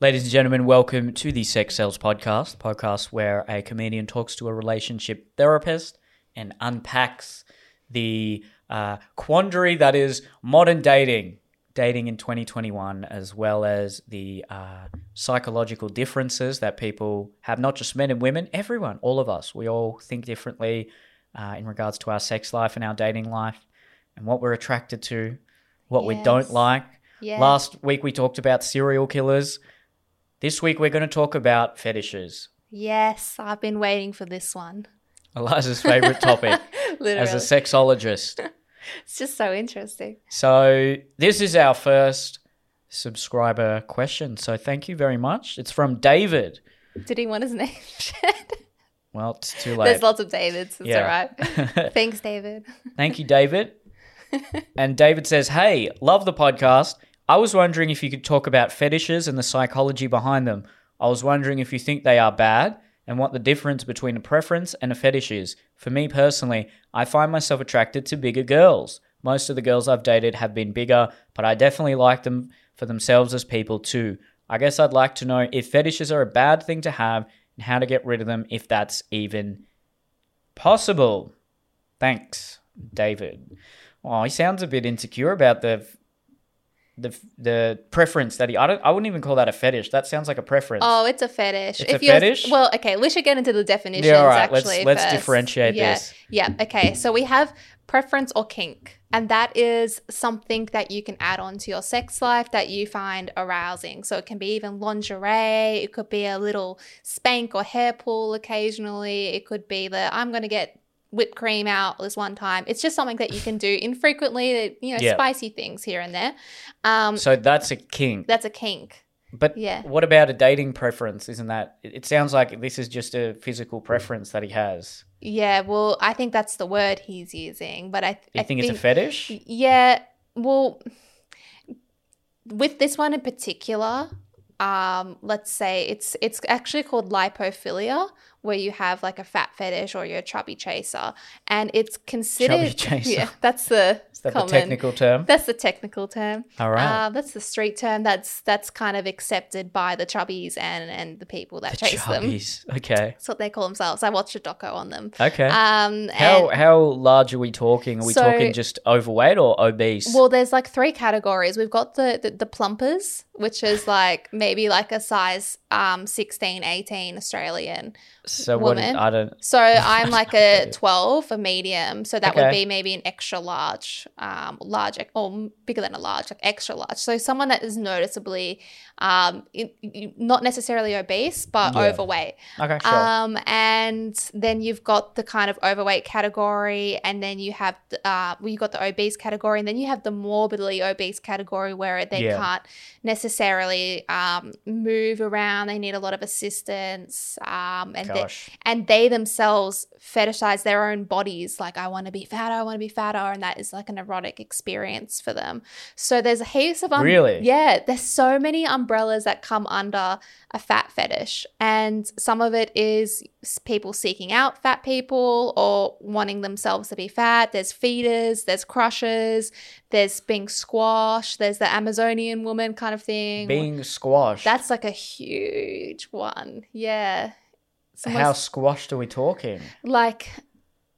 Ladies and gentlemen, welcome to the Sex Sales Podcast, a podcast where a comedian talks to a relationship therapist and unpacks the uh, quandary that is modern dating, dating in 2021, as well as the uh, psychological differences that people have, not just men and women, everyone, all of us. We all think differently uh, in regards to our sex life and our dating life and what we're attracted to, what we don't like. Yeah. Last week we talked about serial killers. This week we're going to talk about fetishes. Yes, I've been waiting for this one. Eliza's favorite topic as a sexologist. it's just so interesting. So, this is our first subscriber question. So, thank you very much. It's from David. Did he want his name shared? Well, it's too late. There's lots of Davids. It's Yeah. all right. Thanks, David. Thank you, David. and David says, Hey, love the podcast. I was wondering if you could talk about fetishes and the psychology behind them. I was wondering if you think they are bad and what the difference between a preference and a fetish is. For me personally, I find myself attracted to bigger girls. Most of the girls I've dated have been bigger, but I definitely like them for themselves as people too. I guess I'd like to know if fetishes are a bad thing to have and how to get rid of them if that's even possible. Thanks, David. Oh, he sounds a bit insecure about the the the preference that he. I don't. I wouldn't even call that a fetish. That sounds like a preference. Oh, it's a fetish. It's a you're- fetish? Well, okay, we should get into the definitions Yeah, all right, let's- actually. let's first. differentiate yeah. this. Yeah. Okay. So we have preference or kink, and that is something that you can add on to your sex life that you find arousing. So it can be even lingerie. It could be a little spank or hair pull occasionally. It could be the I'm going to get whipped cream out this one time. It's just something that you can do infrequently. You know, Yeah. spicy things here and there. Um, so that's a kink. that's a kink. But yeah. what about a dating preference? Isn't that? It sounds like this is just a physical preference that he has. Yeah, well, I think that's the word he's using, but I, you I think, it's a fetish? Yeah, well, with this one in particular, um, let's say it's it's actually called lipophilia, where you have like a fat fetish or you're a chubby chaser, and it's considered chaser. Yeah, that's the Is that common. the technical term? That's the technical term. All right. Uh, that's the street term. That's that's kind of accepted by the chubbies and and the people that the chase them. chubbies. Okay. That's what they call themselves. I watched a doco on them. Okay. Um, how how large are we talking? Are we So- talking just overweight or obese? Well, there's like three categories. We've got the, the the plumpers, which is like maybe like a size um 16, 18 Australian. so what? woman. I don't. So I'm like a 12, a medium. So that would be maybe an extra large, um, large or bigger than a large, like extra large. So someone that is noticeably, um, not necessarily obese, but Yeah. overweight. Okay, sure. Um, and then you've got the kind of overweight category, and then you have the, uh, well, you've got the obese category, and then you have the morbidly obese category where they Yeah. can't necessarily um, move around. They need a lot of assistance, um, and they, and they themselves fetishize their own bodies. Like I want to be fatter, I want to be fatter, and that is like an erotic experience for them. So there's a heaps of um- Really? yeah. There's so many umbrellas that come under a fat fetish, and some of it is people seeking out fat people or wanting themselves to be fat. There's feeders, there's crushers, there's being squashed, there's the Amazonian woman kind of thing. Being squashed. That's like a huge one. Yeah. Someone's- How squashed are we talking? like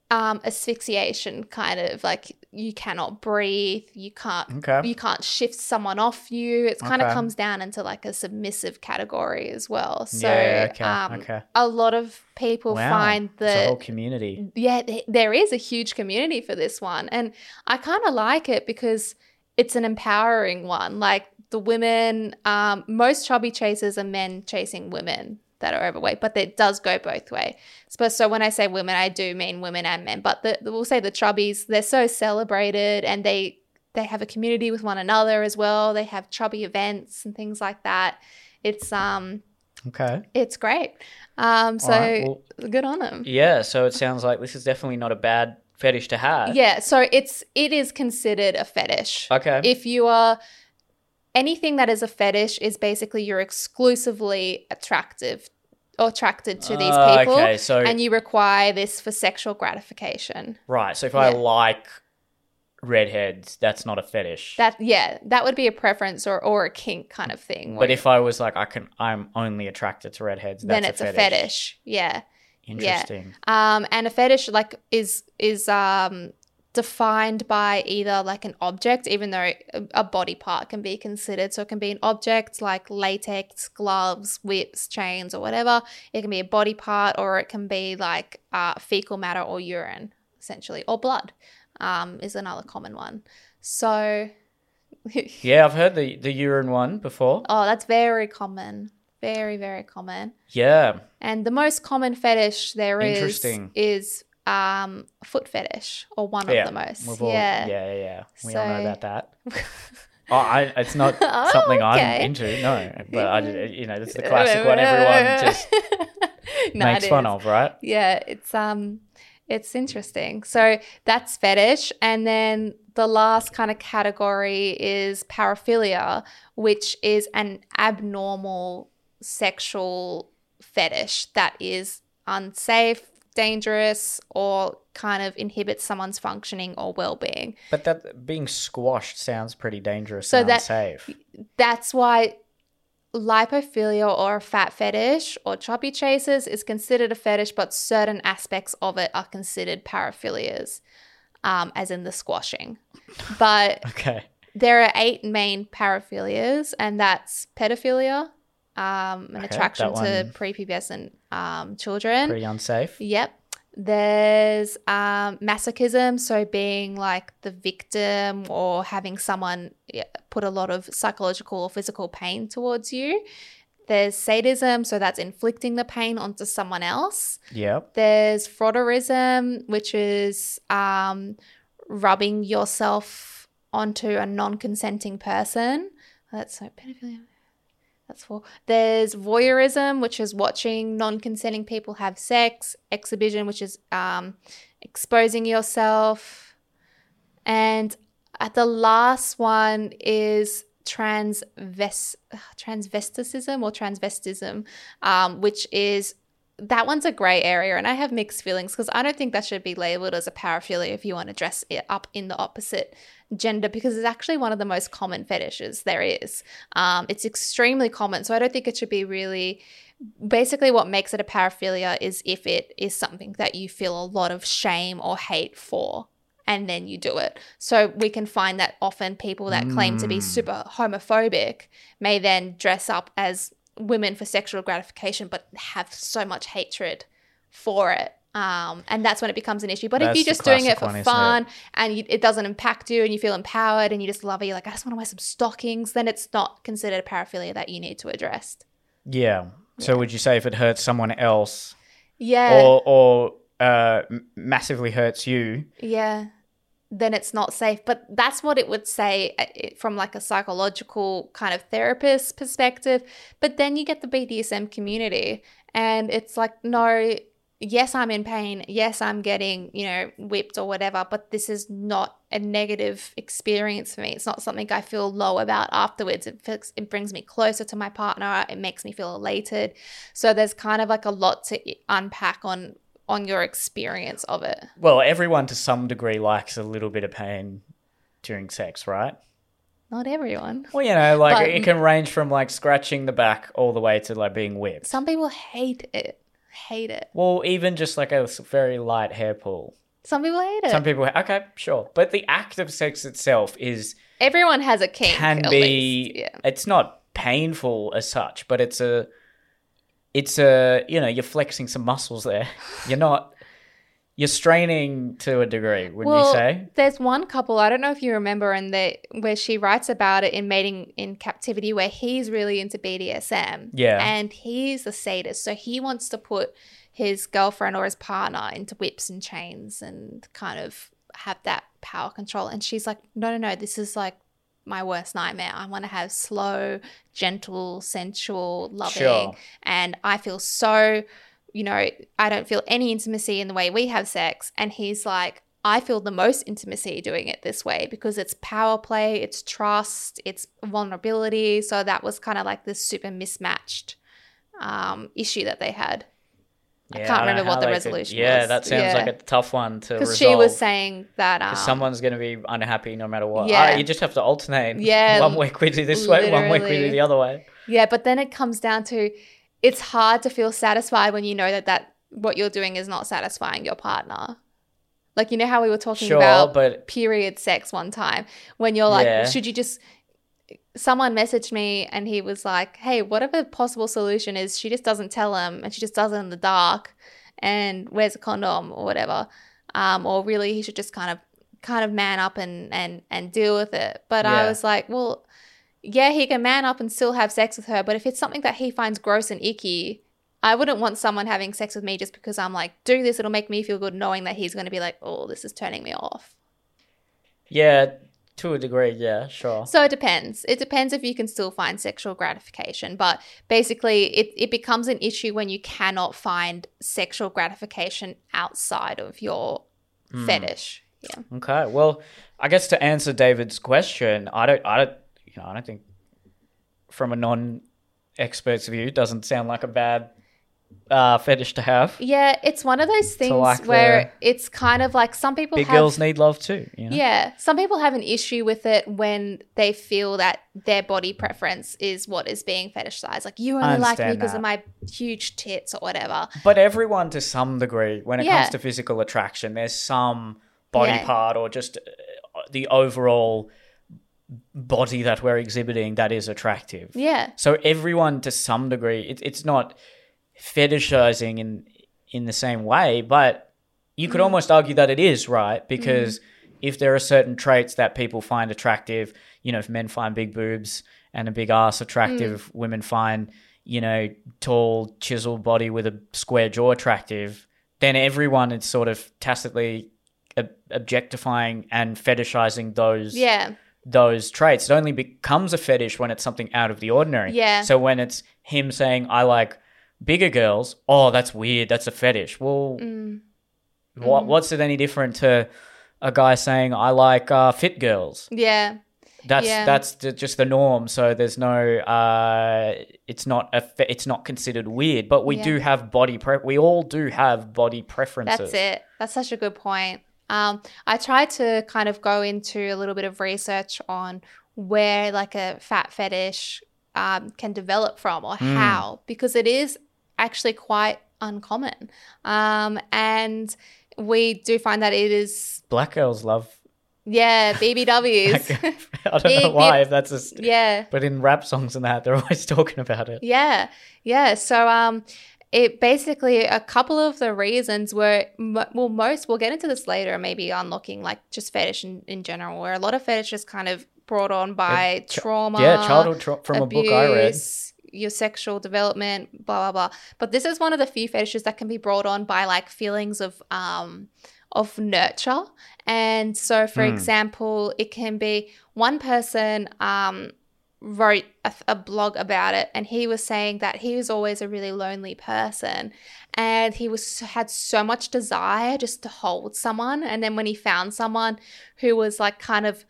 um asphyxiation kind of like you cannot breathe you can't Okay. you can't shift someone off you it kind of comes down into like a submissive category as well so yeah. Okay. um okay. a lot of people Wow. find It's a whole community. yeah th- there is a huge community for this one and i kind of like it because it's an empowering one like the women um most chubby chasers are men chasing women that are overweight but it does go both way so, so when i say women i do mean women and men but the, we'll say the chubbies they're so celebrated and they they have a community with one another as well they have chubby events and things like that it's um Okay. it's great um so right, well, good on them yeah. So it sounds like this is definitely not a bad fetish to have. Yeah, so it's it is considered a fetish. Okay. If you are anything that is a fetish is basically you're exclusively attractive or attracted to these Ah, people Okay. So and you require this for sexual gratification. right. So if I like redheads, that's not a fetish. That yeah, that would be a preference or or a kink kind of thing. but if I was like, I can, I'm only attracted to redheads, that's then it's a fetish. Yeah. Interesting. Um, and a fetish like is is um defined by either like an object, even though a- body part can be considered. So it can be an object like latex, gloves, whips, chains, or whatever. It can be a body part, or it can be like uh, fecal matter or urine, essentially, or blood. Um, is another common one. So, Yeah, I've heard the the urine one before. oh, that's very common. Very, very common. Yeah. And the most common fetish there is Interesting. is um foot fetish or one yeah. of the most. All- yeah. yeah, yeah. We all know about that. Oh, I, it's not Oh, something I'm okay. into, no. But I, you know, this is the classic one everyone just No, makes fun of, right? Yeah, it's um it's interesting. So that's fetish and then the last kind of category is paraphilia, which is an abnormal sexual fetish that is unsafe, dangerous or kind of inhibits someone's functioning or well-being. But that being squashed sounds pretty dangerous So and that- unsafe. That's why lipophilia or a fat fetish or chubby chasers is considered a fetish, but certain aspects of it are considered paraphilias, um, as in the squashing. But Okay. there are eight main paraphilias, and that's pedophilia, um, an Okay, attraction to prepubescent um, children. Pretty unsafe. Yep. There's um, masochism, so being like the victim or having someone put a lot of psychological or physical pain towards you. There's sadism, so that's inflicting the pain onto someone else. Yep. There's frotteurism, which is um, rubbing yourself onto a non consenting person. That's so pedophilia. That's four. There's voyeurism, which is watching non consenting people have sex. Exhibition, which is um, exposing yourself. And at the last one is transvest transvesticism or transvestism, um, which is that one's a gray area, and I have mixed feelings because I don't think that should be labeled as a paraphilia if you want to dress it up in the opposite gender because it's actually one of the most common fetishes there is. Um, it's extremely common, so I don't think it should be really. Basically, what makes it a paraphilia is if it is something that you feel a lot of shame or hate for, and then you do it. So we can find that often people that claim to be Mm. super homophobic may then dress up as women for sexual gratification, but have so much hatred for it. Um, and that's when it becomes an issue. But if you're just doing it for one, isn't it? fun and you, it doesn't impact you and you feel empowered and you just love it, you're like, I just want to wear some stockings, then it's not considered a paraphilia that you need to address. Yeah. So would you say if it hurts someone else Yeah. or or uh, massively hurts you, Yeah. Then it's not safe. But that's what it would say uh, from like a psychological kind of therapist perspective. But then you get the BDSM community and it's like, no, yes, I'm in pain. Yes, I'm getting, you know, whipped or whatever, but this is not a negative experience for me. It's not something I feel low about afterwards. It, fix- it brings me closer to my partner. It makes me feel elated. So there's kind of like a lot to unpack on on your experience of it. well, everyone to some degree likes a little bit of pain during sex, right? Not everyone. Well, you know, like But- it can range from like scratching the back all the way to like being whipped. Some people hate it. Hate it. well, even just like a very light hair pull. Some people hate it. Some people, okay, sure, but the act of sex itself is Everyone has a kink. can be. least. Yeah. It's not painful as such, but it's a. It's a you know you're flexing some muscles there. You're not. You're straining to a degree, wouldn't Well, you say? There's one couple I don't know if you remember, and they where she writes about it in Mating in Captivity, where he's really into BDSM. Yeah. and he's a sadist, so he wants to put his girlfriend or his partner into whips and chains and kind of have that power control. And she's like, no, no, no, this is like my worst nightmare. I want to have slow, gentle, sensual, loving, Sure. and I feel so you know, I don't feel any intimacy in the way we have sex. And he's like, I feel the most intimacy doing it this way because it's power play, it's trust, it's vulnerability. So that was kind of like this super mismatched um, issue that they had. I can't don't remember what the they could- resolution yeah, was. that sounds Yeah. like a tough one to because resolve. she was saying that um, someone's going to be unhappy no matter what. Yeah. Ah, you just have to alternate. Yeah, one week we do this way, one week we do the other way. Yeah, but then it comes down to it's hard to feel satisfied when you know that that what you're doing is not satisfying your partner. Like you know how we were talking Sure, about but period sex one time when you're like, Yeah. should you just someone messaged me and he was like, Hey, whatever possible solution is, she just doesn't tell him and she just does it in the dark and wears a condom or whatever. Um, or really he should just kind of kind of man up and and and deal with it. But I was like, Well, yeah, he can man up and still have sex with her, but if it's something that he finds gross and icky, I wouldn't want someone having sex with me just because I'm like, do this, it'll make me feel good knowing that he's going to be like, oh, this is turning me off. yeah, to a degree, yeah, sure. So it depends. It depends if you can still find sexual gratification. But basically, it, it becomes an issue when you cannot find sexual gratification outside of your Hmm. fetish. Yeah. Okay. Well, I guess to answer David's question, I don't, I don't, you know, I don't think from a non-expert's view, it doesn't sound like a bad uh, fetish to have. Yeah, it's one of those things like where it's kind of like some people Big have. girls need love too. You know? Yeah, some people have an issue with it when they feel that their body preference is what is being fetishized. Like you only like me because of my huge tits or whatever. But everyone, to some degree, when it Yeah. comes to physical attraction, there's some body Yeah. part or just uh, the overall body that we're exhibiting that is attractive. Yeah, So everyone, to some degree, it, it's not fetishizing in in the same way, but you Mm. could almost argue that it is right because if there are certain traits that people find attractive, you know, if men find big boobs and a big ass attractive, Mm. women find you know tall, chiseled body with a square jaw attractive, then everyone is sort of tacitly objectifying and fetishizing those yeah, those traits. It only becomes a fetish when it's something out of the ordinary. Yeah. So when it's him saying, I like bigger girls, oh, that's weird. That's a fetish. Well, Mm. what, what's it any different to a guy saying, I like uh, fit girls? yeah, That's Yeah. that's the, just the norm. So there's no, uh, it's not a, fe- it's not considered weird. But we Yeah. do have body pre. We all do have body preferences. that's it. That's such a good point. Um, I tried to kind of go into a little bit of research on where like a fat fetish um, can develop from or Hmm. how, because it is actually quite uncommon. Um, and we do find that it is, Black girls love. yeah, BBWs. I don't know why. If that's a, st- yeah. but in rap songs and that, they're always talking about it. Yeah, yeah. So um, it basically a couple of the reasons were well, most we'll get into this later. Maybe unlocking like just fetish in, in general, where a lot of fetish is kind of brought on by ch- trauma. Yeah, childhood tra- from a book I read. abuse, Your sexual development, blah blah blah. But this is one of the few fetishes that can be brought on by like feelings of um of nurture. And so, for Hmm. example, it can be one person um wrote a, a blog about it and he was saying that he was always a really lonely person and he was had so much desire just to hold someone and then when he found someone who was like kind of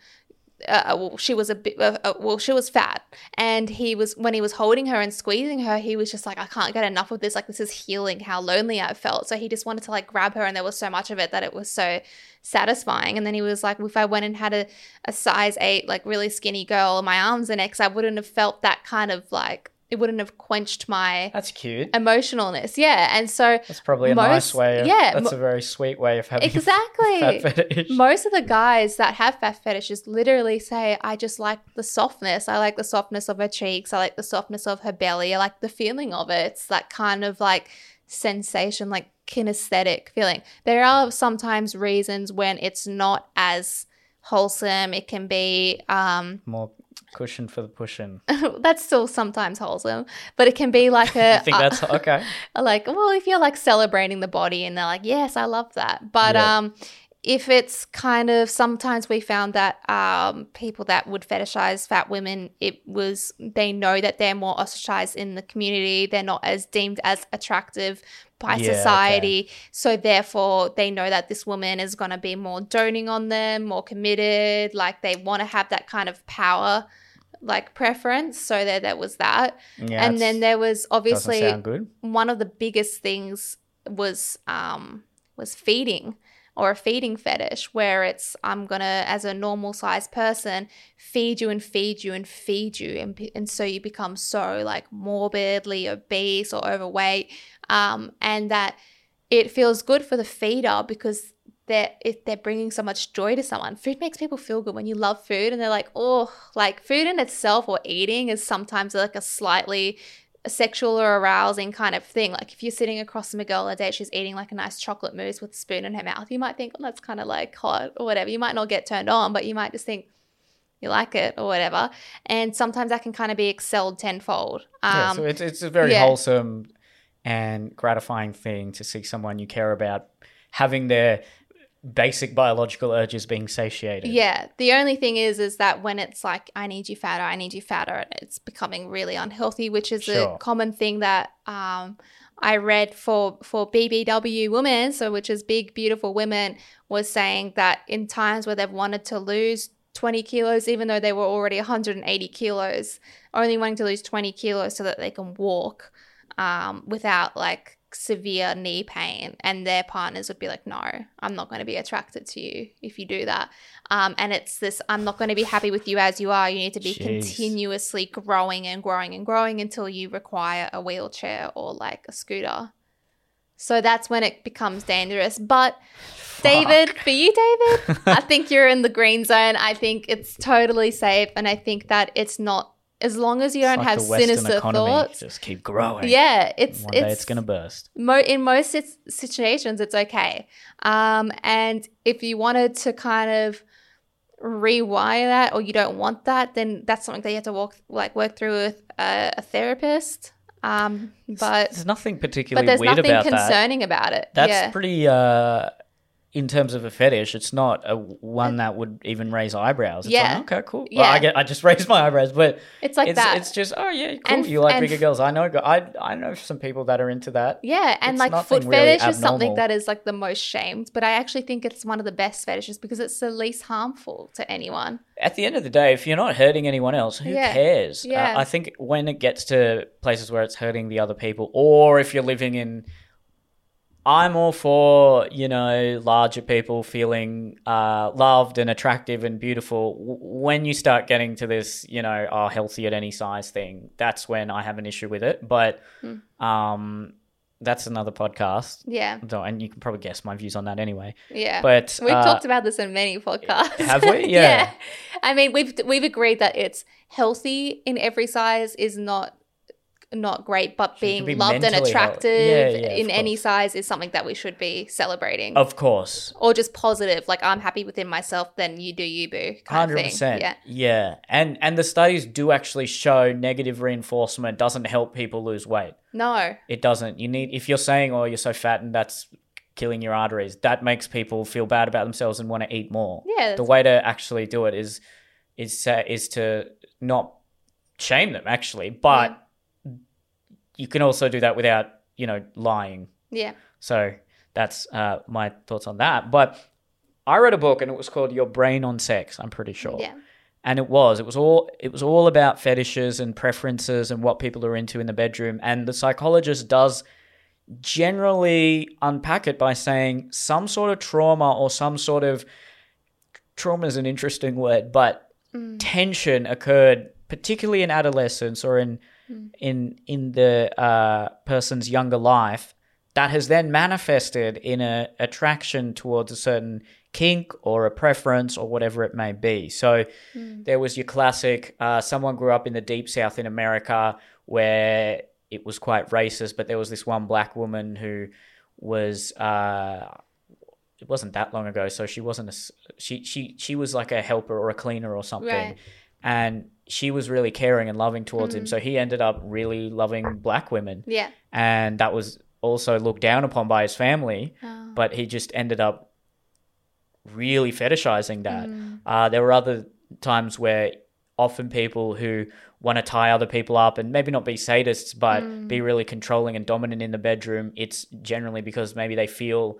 uh, well, she was a bit uh, uh, well she was fat. And he was when he was holding her and squeezing her he was just like i can't get enough of this. Like this is healing how lonely i felt. So he just wanted to like grab her and there was so much of it that it was so satisfying. And then he was like if i went and had a, a size 8 like really skinny girl in my arms and next i wouldn't have felt that kind of like it wouldn't have quenched my That's cute. emotionalness yeah and so That's probably a nice way. Of, yeah, that's mo- a very sweet way of having exactly a fat fetish. most of the guys that have fat fetishes literally say, I just like the softness. I like the softness of her cheeks. I like the softness of her belly. I like the feeling of it. It's that kind of like sensation, like kinesthetic feeling. There are sometimes reasons when it's not as wholesome. It can be, um, More cushion for the pushing. that's still sometimes wholesome, but it can be like a, I think that's okay. like well if you're like celebrating the body and they're like yes i love that but Yeah. um if it's kind of sometimes we found that um people that would fetishize fat women it was they know that they're more ostracized in the community. They're not as deemed as attractive by Yeah, okay. society. So therefore they know that this woman is going to be more doting on them more committed like they want to have that kind of power like preference. So there there was that. Yeah, and then there was obviously one of the biggest things was um was feeding or a feeding fetish where it's I'm gonna as a normal sized person feed you and feed you and feed you and, and so you become so like morbidly obese or overweight um, and that it feels good for the feeder because they're if they're bringing so much joy to someone. Food makes people feel good. When you love food and they're like oh like food in itself or eating is sometimes like a slightly sexual or arousing kind of thing. Like if you're sitting across from a girl a date, she's eating like a nice chocolate mousse with a spoon in her mouth, you might think, oh, that's kind of like hot or whatever. You might not get turned on, but you might just think you like it or whatever. And sometimes that can kind of be excelled tenfold. Um, yeah, so it's it's a very yeah. wholesome and gratifying thing to see someone you care about having their basic biological urges being satiated. Yeah. The only thing is, is that when it's like, I need you fatter, I need you fatter, it's becoming really unhealthy, which is Sure. a common thing that um, I read for for BBW women, so which is big beautiful women, was saying that in times where they've wanted to lose 20 kilos, even though they were already 180 kilos, only wanting to lose 20 kilos so that they can walk um, without like severe knee pain, and their partners would be like, "No, I'm not going to be attracted to you if you do that." Um, and it's this: I'm not going to be happy with you as you are. You need to be Jeez. continuously growing and growing and growing until you require a wheelchair or like a scooter. So that's when it becomes dangerous. But David, for you, David, I think you're in the green zone. I think it's totally safe, and I think that it's not as long as you It's don't like have sinister economy, thoughts. Just keep growing. Yeah, it's One it's day it's gonna burst. mo- in most sit- situations it's okay um, and if you wanted to kind of rewire that or you don't want that then that's something that you have to walk like work through with a, a therapist um, but There's nothing but particularly there's weird nothing about that. There's nothing concerning about it That's yeah pretty. Uh, in terms of a fetish, it's not a one that would even raise eyebrows. It's Yeah. like, okay, cool. Well, I Yeah. get. I just raised my eyebrows, but it's like it's that it's just oh yeah, cool. And- you like bigger f- girls. I know. I I know some people that are into that. yeah and it's like foot really fetish is something that is like the most shamed but i actually think it's one of the best fetishes because it's the least harmful to anyone At the end of the day, if you're not hurting anyone else, who Yeah. cares? Uh, Yeah. I think when it gets to places where it's hurting the other people, or if you're living in, I'm all for you know larger people feeling uh, loved and attractive and beautiful. W- when you start getting to this, you know, oh, healthy at any size thing, that's when I have an issue with it. But Hmm. um, that's another podcast. yeah and you can probably guess my views on that anyway. yeah But We've uh, talked about this in many podcasts. have we? Yeah. I mean, we've we've agreed that it's healthy in every size is not not great, but being be loved and attractive Yeah, yeah, in any size is something that we should be celebrating. of course. Or just positive, like I'm happy within myself, then you do you, boo. Hundred percent. Yeah. Yeah, and and the studies do actually show negative reinforcement doesn't help people lose weight. No. It doesn't. You need if you're saying, "Oh, you're so fat," and that's killing your arteries. That makes people feel bad about themselves and want to eat more. Yeah. The way to actually do it is is uh, is to not shame them actually, but you can also do that without you know lying. Yeah. So that's uh, my thoughts on that. But I read a book and it was called Your Brain on Sex. I'm pretty sure. Yeah. And it was. It was all. It was all about fetishes and preferences and what people are into in the bedroom. And the psychologist does generally unpack it by saying some sort of trauma or some sort of trauma is an interesting word, but Mm. tension occurred particularly in adolescence or in Mm. in in the uh, person's younger life that has then manifested in a attraction towards a certain kink or a preference or whatever it may be. So Mm. there was your classic uh, someone grew up in the deep south in America where it was quite racist, but there was this one black woman who was uh, it wasn't that long ago, so she wasn't a she she she was like a helper or a cleaner or something, Right. And she was really caring and loving towards him. Mm. So he ended up really loving black women, Yeah. and that was also looked down upon by his family. Oh. But he just ended up really fetishizing that. Mm. Uh, there were other times where often people who want to tie other people up and maybe not be sadists, but Mm. be really controlling and dominant in the bedroom, it's generally because maybe they feel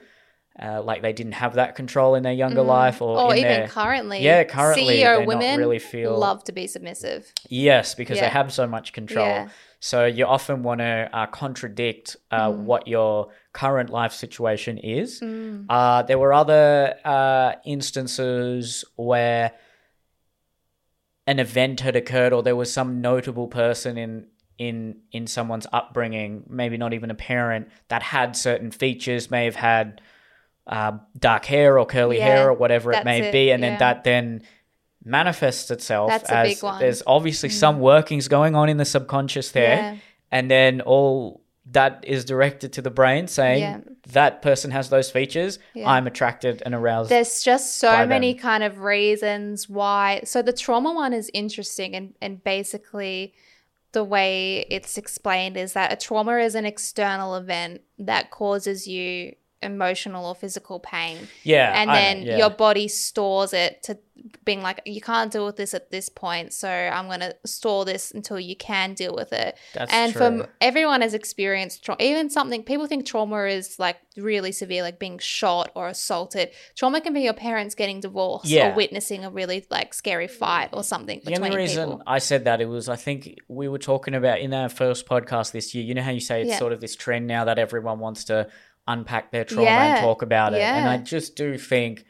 uh, like they didn't have that control in their younger Mm. life or, or in even their currently. Yeah, currently, CEO women really feel- love to be submissive. yes because they have so much control. Yeah. So you often want to uh, contradict uh, Mm. what your current life situation is. Mm. Uh, there were other uh, instances where an event had occurred, or there was some notable person in in in someone's upbringing, maybe not even a parent, that had certain features, may have had uh, dark hair or curly Yeah, hair or whatever it may it, be, and yeah. then that then manifests itself That's a as big one. Mm. there's obviously some workings going on in the subconscious there, Yeah. and then all that is directed to the brain saying Yeah. that person has those features Yeah. i'm attracted and aroused There's just so them. many kind of reasons why. So the trauma one is interesting, and and basically, the way it's explained is that a trauma is an external event that causes you emotional or physical pain, yeah and then yeah. your body stores it to being like you can't deal with this at this point, so I'm gonna store this until you can deal with it. That's and true. from everyone has experienced trauma, even something people think trauma is like really severe, like being shot or assaulted. Trauma can be your parents getting divorced Yeah. or witnessing a really like scary fight or something the only reason people. I said that it was I think we were talking about in our first podcast this year. You know how you say it's Yeah. sort of this trend now that everyone wants to unpack their trauma Yeah, and talk about it, and. I just do think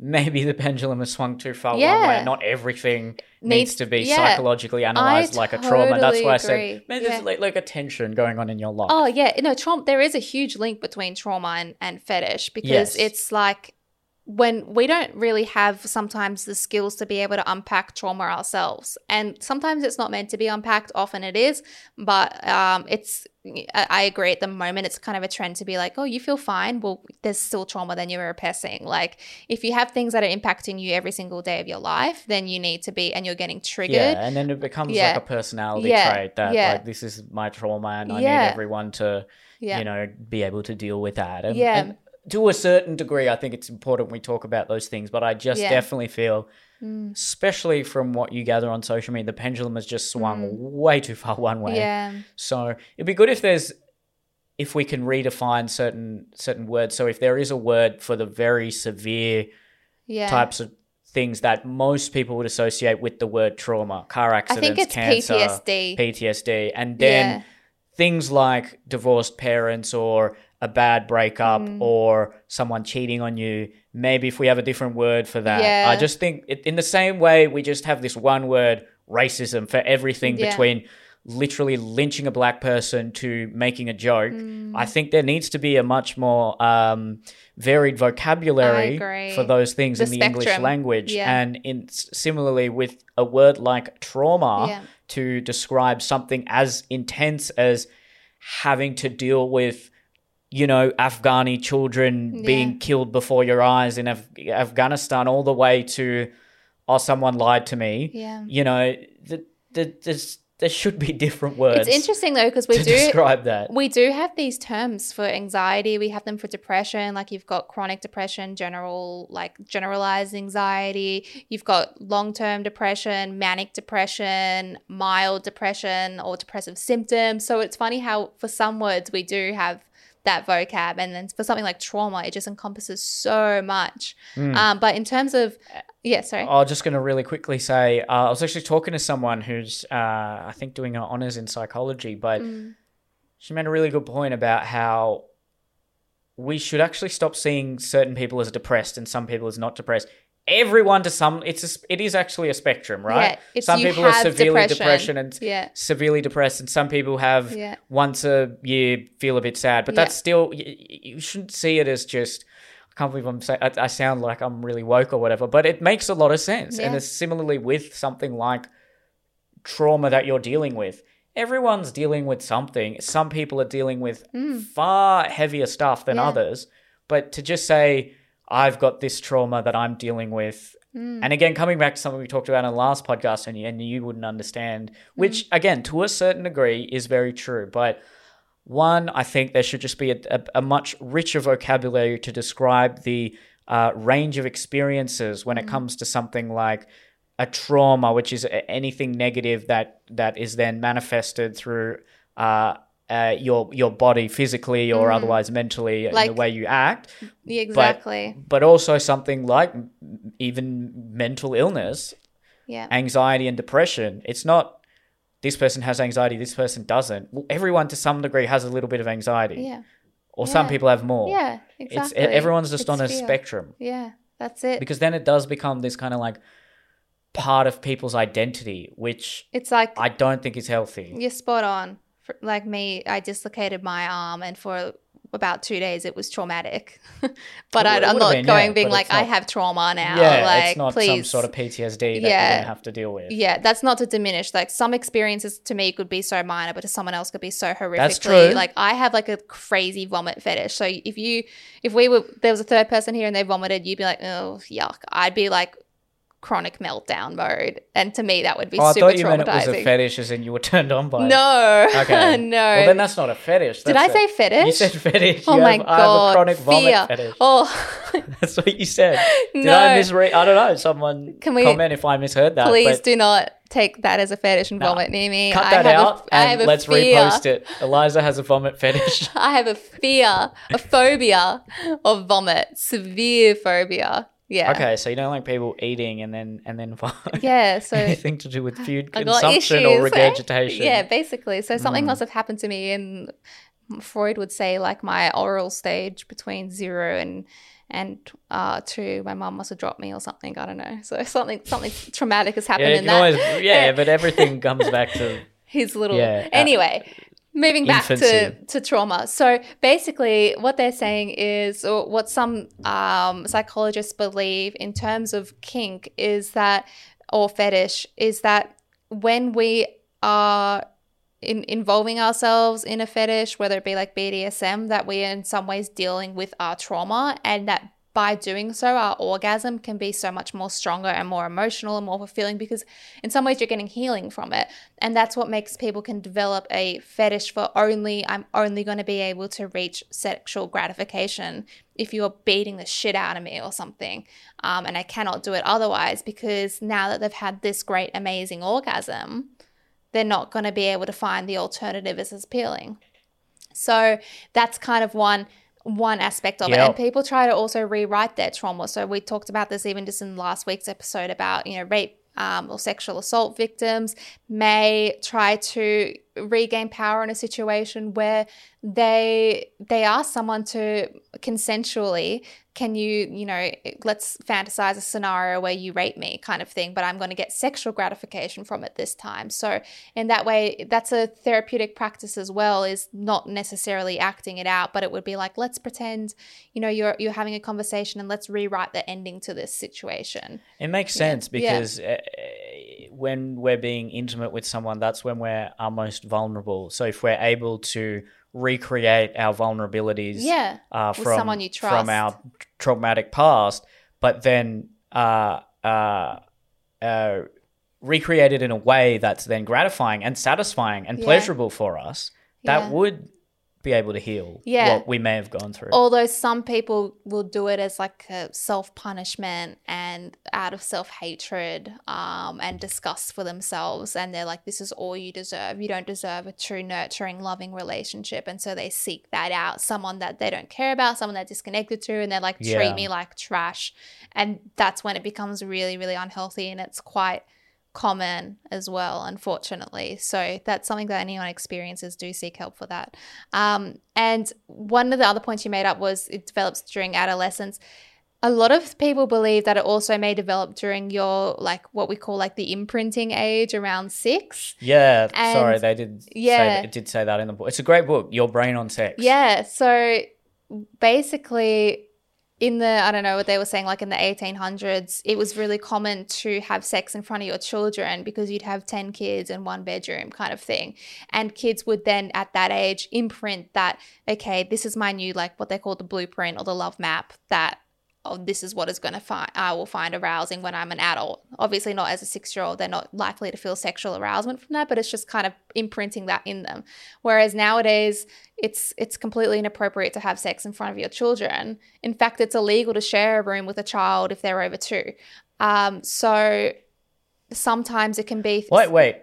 maybe the pendulum has swung too far one way. Not everything needs, Needs- to be yeah. psychologically analyzed like a trauma. That's totally why I agree. said maybe Yeah. there's like, like a tension going on in your life. Oh yeah, no trauma. There is a huge link between trauma and, and fetish because Yes. it's like when we don't really have sometimes the skills to be able to unpack trauma ourselves, and sometimes it's not meant to be unpacked. Often it is, but um, it's. I agree. At the moment, it's kind of a trend to be like, "Oh, you feel fine." Well, there's still trauma. Then you're repressing. Like, if you have things that are impacting you every single day of your life, then you need to be, and you're getting triggered. Yeah, and then it becomes Yeah. like a personality Yeah, trait that yeah. like this is my trauma and I need everyone to you know be able to deal with that. And, Yeah. and to a certain degree, I think it's important we talk about those things. But I just Yeah. definitely feel, Mm. especially from what you gather on social media, the pendulum has just swung way too far one way. Mm. Yeah. So it'd be good if there's if we can redefine certain certain words. So if there is a word for the very severe Yeah. types of things that most people would associate with the word trauma, car accidents, cancer, PTSD. PTSD, and then Yeah. things like divorced parents or a bad breakup Mm. or someone cheating on you. Maybe if we have a different word for that, Yeah. I just think it, in the same way we just have this one word racism for everything Yeah. between literally lynching a black person to making a joke. Mm. I think there needs to be a much more um, varied vocabulary for those things The in the English language, Yeah. and in similarly with a word like trauma Yeah. to describe something as intense as having to deal with you know afghani children Yeah. being killed before your eyes in Af- afghanistan all the way to oh someone lied to me Yeah. you know the, the, there's, there should be different words It's interesting though because we do describe that we do have these terms for anxiety. We have them for depression, like you've got chronic depression, general like generalized anxiety. You've got long-term depression, manic depression, mild depression, or depressive symptoms. So it's funny how for some words we do have that vocab, and then for something like trauma, it just encompasses so much. Hmm. Um, but in terms of yeah, sorry. I was just going to really quickly say uh, I was actually talking to someone who's, uh, I think, doing her honors in psychology, but Mm. she made a really good point about how we should actually stop seeing certain people as depressed and some people as not depressed. Everyone to some, it's a, it is actually a spectrum, right? Yeah, it's some people are have severely depression. depression and Yeah. severely depressed, and some people have Yeah. once a year feel a bit sad. But that's still you, you shouldn't see it as just. I can't believe I'm saying. I, sound like I'm really woke or whatever, but it makes a lot of sense. And it's similarly with something like trauma that you're dealing with. Everyone's dealing with something. Some people are dealing with far heavier stuff than Mm. Others. But to just say, I've got this trauma that I'm dealing with. Mm. And again, coming back to something we talked about in the last podcast, and you, and you wouldn't understand, Mm. which again, to a certain degree, is very true. But one, I think there should just be a, a, a much richer vocabulary to describe the uh, range of experiences when it Mm. comes to something like a trauma, which is anything negative that that is then manifested through uh, uh, your your body physically or otherwise mentally in Mm. The way you act, exactly. but also something like even mental illness, yeah. anxiety, and depression. It's not this person has anxiety, this person doesn't. Well, everyone to some degree has a little bit of anxiety, Yeah. or some people have more. Yeah. Exactly. e- everyone's just It's on a spectrum Yeah. That's it. because then it does become this kind of like part of people's identity, which It's like I don't think is healthy. You're spot on. Like me, I dislocated my arm, and for about two days, it was traumatic. but I, would've not been, going yeah, being like, it's I have trauma now. yeah, like, it's not please. some sort of PTSD that you're Yeah. gonna have to deal with. Yeah, that's not to diminish. Like some experiences to me could be so minor, but to someone else could be so horrifically. true. Like I have like a crazy vomit fetish. So if you, if we were, there was a third person here and they vomited, you'd be like, oh yuck. I'd be like chronic meltdown mode, and to me that would be Oh, I super thought you meant it was a fetish, as in you were turned on by it. no, Okay. no. Well, then that's not a fetish. Did I a- say fetish? You said fetish. Oh You my have- god! I have a chronic fear. vomit fetish. Oh, That's what you said. Did No. I misread? I don't know. Someone Can we- comment if I misheard that. please but do not take that as a fetish and No. vomit near me. cut I that have out I have and a let's fear. repost it. Eliza has a vomit fetish. I have a fear, a phobia of vomit, severe phobia. Yeah. okay, so you don't like people eating and then and then. Yeah. So anything to do with food consumption or regurgitation. Yeah, basically. So something Mm. must have happened to me, and Freud would say like my oral stage between zero and and uh, two. My mum must have dropped me or something. I don't know. So something something traumatic has happened you in that. always, yeah, but everything comes back to his little Yeah, uh, anyway moving back to, to trauma. So basically what they're saying is or what some um, psychologists believe in terms of kink is that or fetish is that when we are in, involving ourselves in a fetish whether it be like bdsm that we are in some ways dealing with our trauma and that by doing so, our orgasm can be so much more stronger and more emotional and more fulfilling because, in some ways, you're getting healing from it. And that's what makes people can develop a fetish for only, I'm only going to be able to reach sexual gratification if you're beating the shit out of me or something. Um, and I cannot do it otherwise because now that they've had this great, amazing orgasm, they're not going to be able to find the alternative as appealing. So that's kind of one one aspect of it. And people try to also rewrite their trauma. So we talked about this even just in last week's episode about, you know, rape um, or sexual assault victims may try to regain power in a situation where they they ask someone to consensually can you you know let's fantasize a scenario where you rape me kind of thing but i'm going to get sexual gratification from it this time so in that way that's a therapeutic practice as well is not necessarily acting it out but it would be like let's pretend you know you're you're having a conversation and let's rewrite the ending to this situation It makes sense Yeah. because uh, when we're being intimate with someone, that's when we're our most vulnerable. So if we're able to recreate our vulnerabilities yeah uh, from someone you from our traumatic past, but then uh, uh, uh, recreate it in a way that's then gratifying and satisfying and Yeah. pleasurable for us, that Yeah. would be able to heal Yeah. what we may have gone through. although some people will do it as like a self-punishment and out of self-hatred um, and disgust for themselves and they're like this is all you deserve you don't deserve a true nurturing loving relationship and so they seek that out someone that they don't care about someone they're disconnected to and they're like treat Yeah. me like trash and that's when it becomes really really unhealthy and it's quite common as well unfortunately so that's something that anyone experiences do seek help for that um, and one of the other points you made up was it develops during adolescence a lot of people believe that it also may develop during your like what we call like the imprinting age around six yeah, and- sorry, they did. Yeah. it did say that in the book. It's a great book, Your Brain on Sex. Yeah. So basically, in the, I don't know what they were saying, like in the 1800s, it was really common to have sex in front of your children because you'd have 10 kids in one bedroom kind of thing. And kids would then, at that age, imprint that, okay, this is my new, like what they call the blueprint or the love map that. Oh, this is what is going to find. I will find arousing when I'm an adult. Obviously, not as a six-year-old. They're not likely to feel sexual arousement from that, but it's just kind of imprinting that in them. Whereas nowadays, it's it's completely inappropriate to have sex in front of your children. In fact, it's illegal to share a room with a child if they're over two. Um, so sometimes it can be Wait, wait.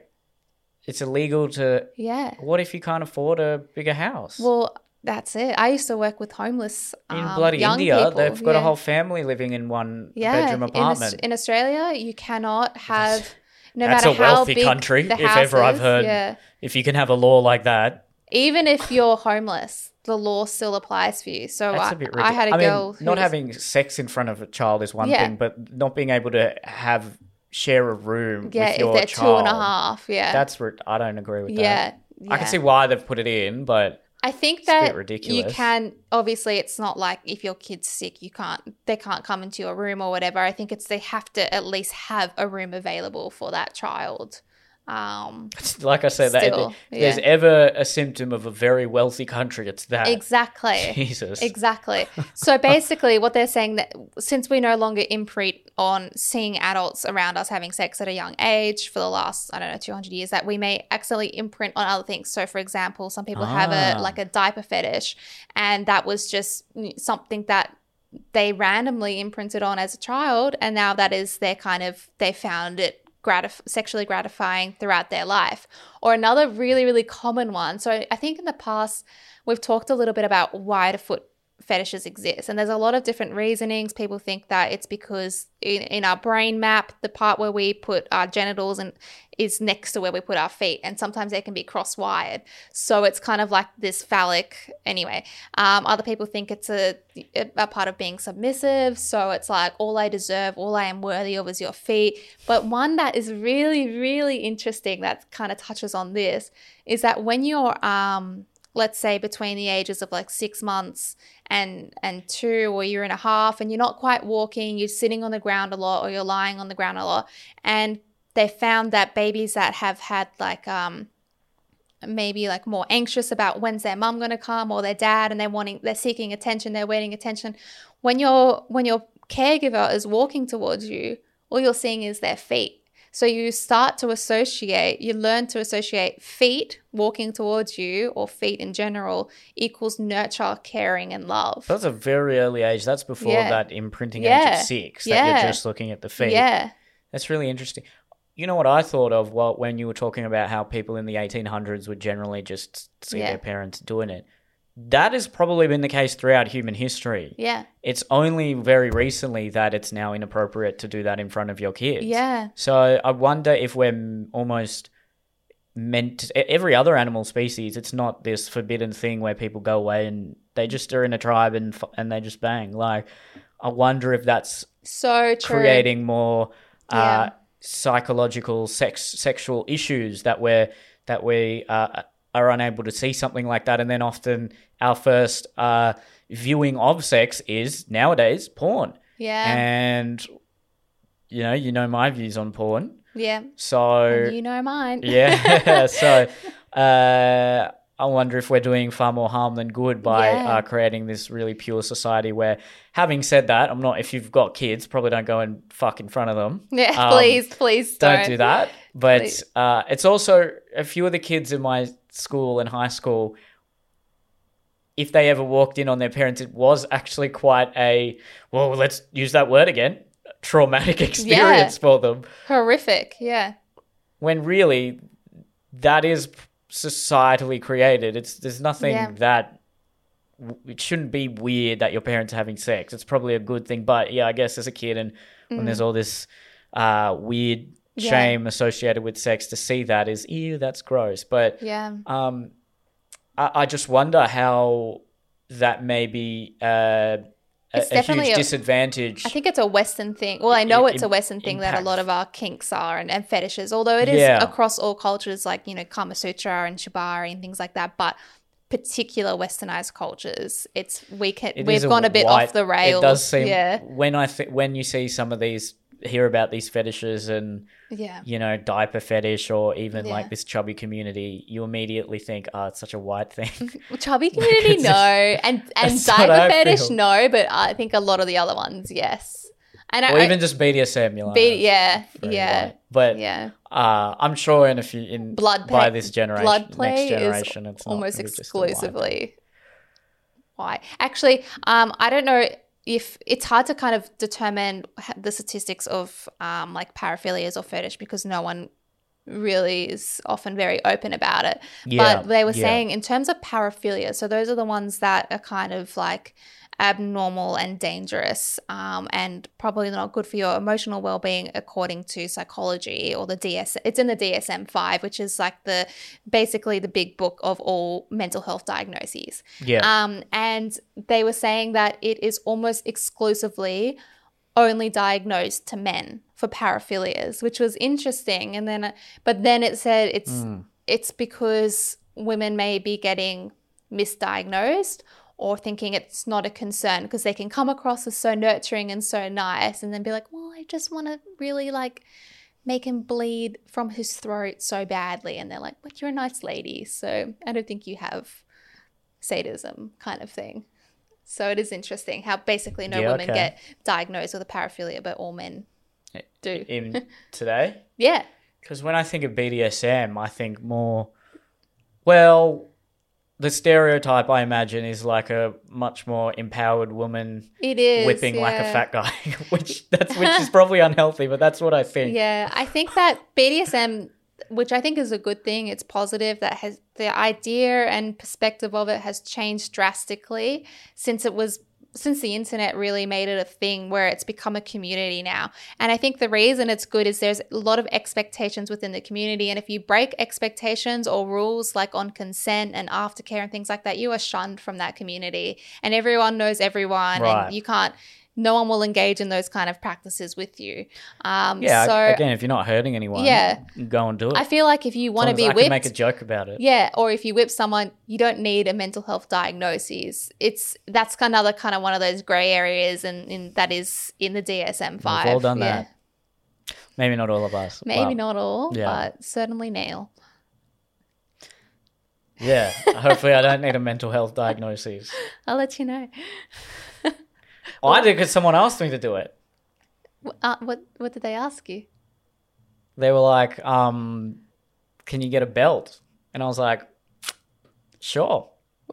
It's illegal to. yeah. What if you can't afford a bigger house? Well, that's it. I used to work with homeless in um, bloody young India, people. they've got yeah. a whole family living in one yeah bedroom in apartment. In, Australia, you cannot have no That's matter a how wealthy country, if house ever I've heard. Yeah. If you can have a law like that, Even if you're homeless, the law still applies for you. So that's I, a bit I had a I mean, girl who not was- having sex in front of a child is one Yeah. thing, but not being able to have share a room yeah, with if your they're child. two and a half, yeah, That's I don't agree with that. yeah, I can see why they've put it in, but I think It's a bit that you can obviously it's not like if your kid's sick you can't they can't come into your room or whatever. I think it's they have to at least have a room available for that child. Um like I said, that if there's ever a symptom of a very wealthy country, it's that. exactly. Jesus. Exactly. So basically, what they're saying that since we no longer imprint on seeing adults around us having sex at a young age for the last I don't know 200 years, that we may accidentally imprint on other things. So, for example, some people have Ah. a like a diaper fetish, and that was just something that they randomly imprinted on as a child, and now that is their kind of they found it gratif- sexually gratifying throughout their life. Or another really really common one. So I think in the past we've talked a little bit about why do foot fetishes exist and there's a lot of different reasonings people think that it's because in, in our brain map the part where we put our genitals and is next to where we put our feet and sometimes they can be cross-wired. So it's kind of like this phallic anyway. Um, other people think it's a, a part of being submissive so it's like all i deserve all i am worthy of is your feet. But one that is really really interesting that kind of touches on this is that when you're um let's say between the ages of like six months and and two or year and a half and you're not quite walking you're sitting on the ground a lot or you're lying on the ground a lot and they found that babies that have had like um maybe like more anxious about when's their mom going to come or their dad and they're wanting they're seeking attention they're waiting attention when your when your caregiver is walking towards you all you're seeing is their feet so you start to associate, you learn to associate feet walking towards you or feet in general equals nurture, caring, and love. That's a very early age. That's before Yeah. that imprinting age of six. That Yeah. you're just looking at the feet. Yeah. That's really interesting. You know what I thought of well, when you were talking about how people in the 1800s would generally just see Yeah. their parents doing it. That has probably been the case throughout human history. Yeah. It's only very recently that it's now inappropriate to do that in front of your kids. Yeah. So I wonder if we're almost meant to, every other animal species. It's not this forbidden thing where people go away and they just are in a tribe and and they just bang. Like I wonder if that's So true. creating more uh, Yeah. Psychological sex sexual issues that we're that we uh, are unable to see something like that, and then often our first uh, viewing of sex is nowadays porn, Yeah. and you know you know my views on porn, yeah. so And you know mine. yeah, so. Uh, I wonder if we're doing far more harm than good by Yeah. uh, creating this really pure society. Where, having said that, I'm not. If you've got kids, probably don't go and fuck in front of them. Yeah. Um, please, please don't. don't do that. But uh, it's also a few of the kids in my school and high school. If they ever walked in on their parents, it was actually quite a well. Let's use that word again. Traumatic experience for them. Horrific. Yeah. When really, that is societally created. It's there's nothing Yeah. that it shouldn't be weird that your parents are having sex. It's probably a good thing. But yeah, I guess as a kid and when there's all this uh, weird Mm. Yeah. shame associated with sex, to see that is ew, that's gross. But Yeah. um, I, I just wonder how that maybe uh, It's a definitely huge a- disadvantage. I think it's a Western thing. Well, I know it's a Western thing that a lot of our kinks are and, and fetishes, although it is Yeah. across all cultures, like, you know, Kama Sutra and Shibari and things like that. But particular westernized cultures, it's we can It we've gone a bit white- off the rails. It does seem yeah, when I th- when you see some of these hear about these fetishes and yeah, you know diaper fetish or even Yeah. like this chubby community, you immediately think, oh, it's such a white thing. chubby community, no, and and That's what I diaper fetish, feel. no. But I think a lot of the other ones, yes. And or I, even just BDSM, I like, "Oh, yeah, yeah, white." But yeah. uh, I'm sure in a few in Blood by this generation, blood play next is it's almost gonna be just a white exclusively why actually um i don't know if it's hard to kind of determine the statistics of um like paraphilias or fetish because no one really is often very open about it Yeah, but they were yeah. saying in terms of paraphilia so those are the ones that are kind of like abnormal and dangerous um, and probably not good for your emotional well-being according to psychology or the ds it's in the dsm-5 which is like the basically the big book of all mental health diagnoses Yeah. um, and they were saying that it is almost exclusively only diagnosed to men for paraphilias, which was interesting. And then, but then it said it's Hmm. it's because women may be getting misdiagnosed or thinking it's not a concern because they can come across as so nurturing and so nice, and then be like, well, I just want to really like make him bleed from his throat so badly, and they're like, but you're a nice lady, so I don't think you have sadism kind of thing. So it is interesting how basically no Yeah, women okay. get diagnosed with a paraphilia, but all men do. In today? Yeah, Because when I think of BDSM, I think more. Well, the stereotype I imagine is like a much more empowered woman it is whipping like a fat guy, which that's which is probably unhealthy, but that's what I think. Yeah, I think that BDSM, which I think is a good thing, it's positive that has the idea and perspective of it has changed drastically since it was since the internet really made it a thing where it's become a community now. And I think the reason it's good is there's a lot of expectations within the community. And if you break expectations or rules like on consent and aftercare and things like that, you are shunned from that community. And everyone knows everyone Right. and you can't no one will engage in those kind of practices with you. Um, Yeah, so again, if you're not hurting anyone, Yeah. go and do it. I feel like if you want to be I can whipped, make a joke about it. yeah, or if you whip someone, you don't need a mental health diagnosis. It's that's another kind of one of those grey areas, and, and that is in the DSM five. We've all done yeah. that. Maybe not all of us. Maybe not all, yeah. but certainly Neil. Yeah. Hopefully, I don't need a mental health diagnosis. I'll let you know. I did because someone asked me to do it. Uh, what what did they ask you? They were like, um, "Can you get a belt?" And I was like, "Sure."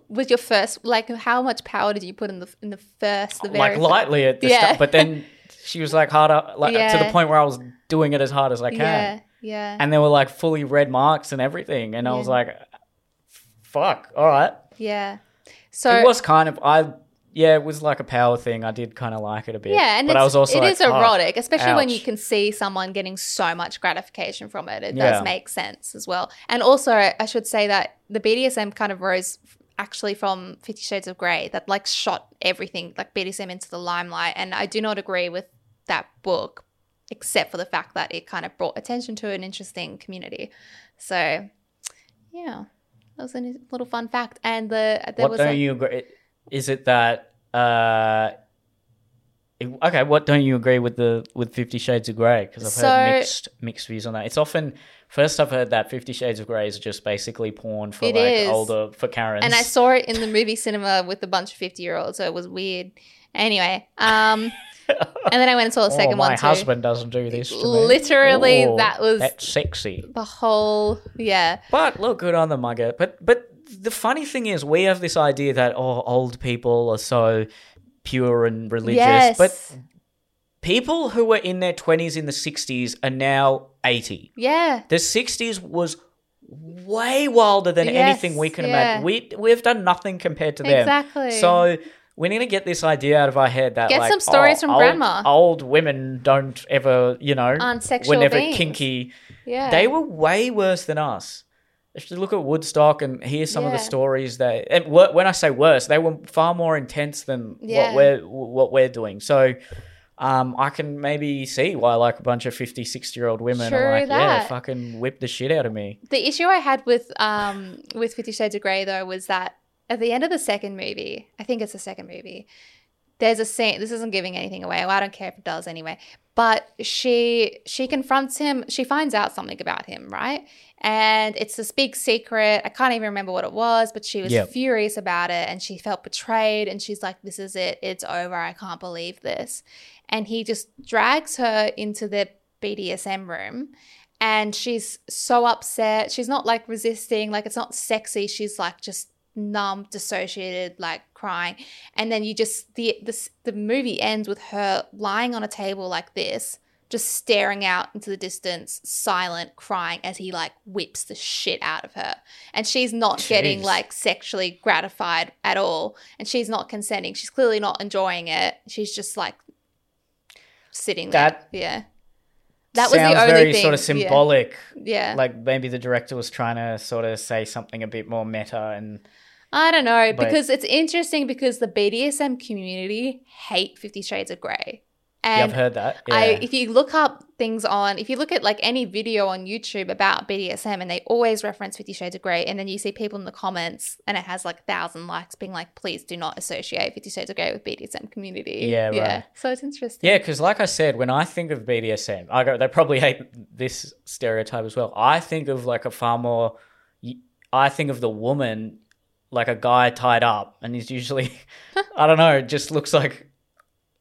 Was your first like how much power did you put in the in the first the very like lightly at the Yeah. start, but then she was like harder, like to the point where I was doing it as hard as I can, yeah yeah and there were like fully red marks and everything, and I was like, "Fuck, all right." yeah. So it was kind of I, yeah, it was like a power thing. I did kind of like it a bit, Yeah, and but I was also it like, is erotic, oh, especially when you can see someone getting so much gratification from it. It Yeah. does make sense as well. And also, I should say that the BDSM kind of rose actually from Fifty Shades of Grey, that like shot everything like BDSM into the limelight. And I do not agree with that book, except for the fact that it kind of brought attention to an interesting community. So, yeah, that was a little fun fact. And the there What was don't a, you agree? Is it that? uh it- Okay, what don't you agree with the with Fifty Shades of Grey? Because I've So- heard mixed mixed views on that. It's often first I've heard that Fifty Shades of Grey is just basically porn for It like is. older for Karens. and I saw it in the movie cinema with a bunch of 50 year olds, so it was weird. Anyway, um, and then I went and saw the oh, second my one too. husband doesn't do this to me. Literally, Oh, that was- that's sexy. The whole, yeah, But look, good on the get. But but the funny thing is, we have this idea that oh, old people are so pure and religious, yes, but people who were in their twenties in the '60s are now eighty. yeah, The '60s was way wilder than Yes, anything we can yeah. imagine. We we've done nothing compared to them. Exactly. So. We need to get this idea out of our head that Get like, some stories oh, from old, grandma. Old women don't ever, you know, Aren't sexual were never beings. kinky. yeah. They were way worse than us. If you look at Woodstock and hear some of the Yeah. stories that, and when I say worse, they were far more intense than Yeah. what we're what we're doing. So, um, I can maybe see why like a bunch of 50, 60 year old women True are like, yeah, that. fucking whip the shit out of me. the issue I had with um with Fifty Shades of Grey though was that at the end of the second movie, I think it's the second movie, there's a scene. This isn't giving anything away. Well, I don't care if it does anyway. But she she confronts him. She finds out something about him, right? And it's this big secret. I can't even remember what it was, but she was Yep. furious about it, and she felt betrayed. And she's like, "This is it. It's over. I can't believe this." And he just drags her into the BDSM room and she's so upset. She's not like resisting, like it's not sexy. She's like just numb, dissociated, like crying. And then you just the the the movie ends with her lying on a table like this, just staring out into the distance, silent, crying as he like whips the shit out of her. And she's not getting like sexually gratified at all. And she's not consenting. She's clearly not enjoying it. She's just like sitting there. Yeah. That was the only very thing. sort of yeah. symbolic. Yeah. Like maybe the director was trying to sort of say something a bit more meta and I don't know But- because it's interesting because the BDSM community hate Fifty Shades of Grey, yeah, I've heard that. Yeah. I if you look up things on if you look at like any video on YouTube about BDSM and they always reference Fifty Shades of Grey, and then you see people in the comments and it has like a thousand likes being like, please do not associate Fifty Shades of Grey with BDSM community. Yeah, yeah. right. So it's interesting. Yeah, because like I said, when I think of BDSM, I go. They probably hate this stereotype as well. I think of like a far more. I think of the woman like a guy tied up, and he's usually, I don't know, just looks like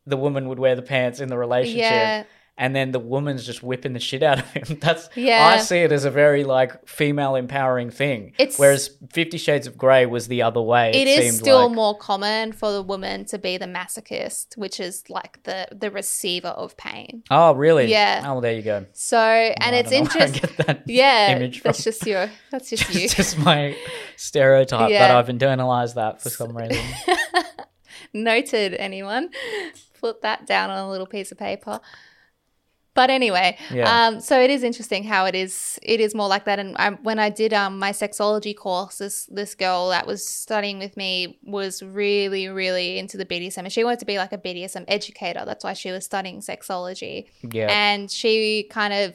the woman would wear the pants in the relationship, Yeah. and then the woman's just whipping the shit out of him. That's Yeah. I see it as a very like female empowering thing. It's- whereas Fifty Shades of Grey was the other way. it is seemed still like. more common for the woman to be the masochist, which is like the the receiver of pain. Oh really? Yeah. Oh, well, there you go. So and it's don't know where I interesting. Yeah, image that's from. just your that's just you. It's just my stereotype that Yeah. I've internalized that for some reason. Noted, anyone. Put that down on a little piece of paper. But anyway, Yeah. um, so it is interesting how it is. It is more like that. And I, when I did um, my sexology course, this this girl that was studying with me was really, really into the BDSM, and she wanted to be like a BDSM educator. That's why she was studying sexology. Yeah. and she kind of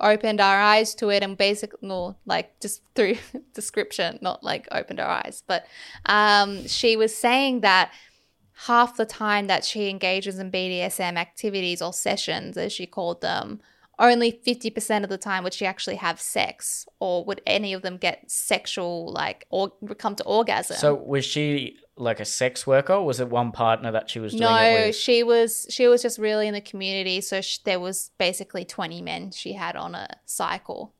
opened our eyes to it and basically no like just through description not like opened our eyes but um she was saying that half the time that she engages in BDSM activities or sessions as she called them only 50% of the time would she actually have sex or would any of them get sexual like or come to orgasm so was she like a sex worker? Or was it one partner that she was doing it no, she was she was just really in the community. So sh- there was basically twenty men she had on a cycle.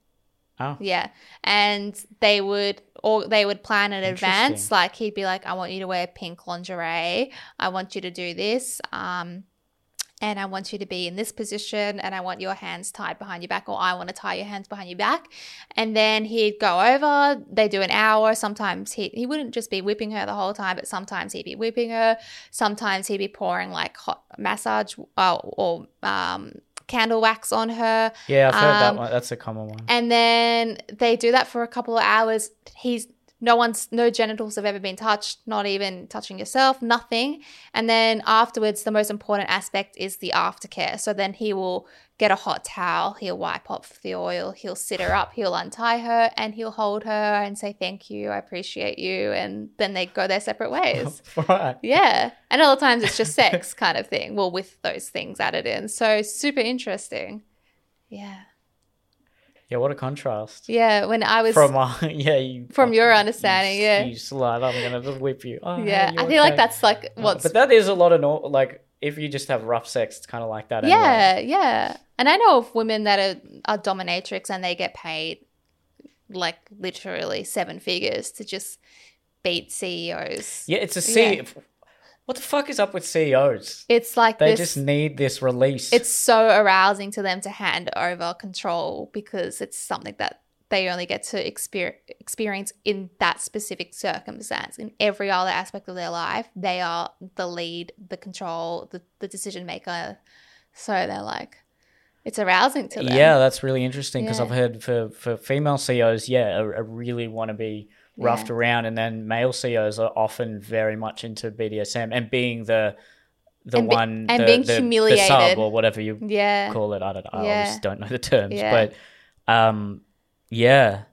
Oh. Yeah, and they would or they would plan in advance. Like he'd be like, "I want you to wear pink lingerie. I want you to do this." Um, and I want you to be in this position, and I want your hands tied behind your back, or I want to tie your hands behind your back. And then he'd go over, they do an hour. Sometimes he, he wouldn't just be whipping her the whole time, but sometimes he'd be whipping her. Sometimes he'd be pouring like hot massage uh, or um, candle wax on her. Yeah, I've heard that Um, one. That's a common one. And then they do that for a couple of hours. He's no one's no genitals have ever been touched, not even touching yourself, nothing. And then afterwards, the most important aspect is the aftercare. So then he will get a hot towel, he'll wipe off the oil, he'll sit her up, he'll untie her, and he'll hold her and say thank you, I appreciate you, and then they go their separate ways. right. Yeah. And other times it's just sex kind of thing. Well, with those things added in. So super interesting. Yeah. Yeah, what a contrast. Yeah. When I was From uh, yeah, you From your understanding, you, yeah. You slut. I'm gonna just whip you. Oh, yeah, I feel like that's like Uh, what's But that is a lot of no, like if you just have rough sex, it's kind of like that. Anyway. yeah, yeah. And I know of women that are, are dominatrix and they get paid like literally seven figures to just beat CEOs. Yeah, it's a C. Yeah. What the fuck is up with CEOs? It's like They this. just need this release. it's so arousing to them to hand over control because it's something that they only get to exper- experience in that specific circumstance. In every other aspect of their life, they are the lead, the control, the, the decision maker. So they're like, it's arousing to them. Yeah, that's really interesting because Yeah. I've heard for, for female CEOs, yeah, I, I really want to be roughed Yeah. around, and then male CEOs are often very much into BDSM and being the the And be- one and the, being the, the sub or whatever you Yeah. call it. I don't. I Yeah. obviously don't know the terms, Yeah. but um, yeah,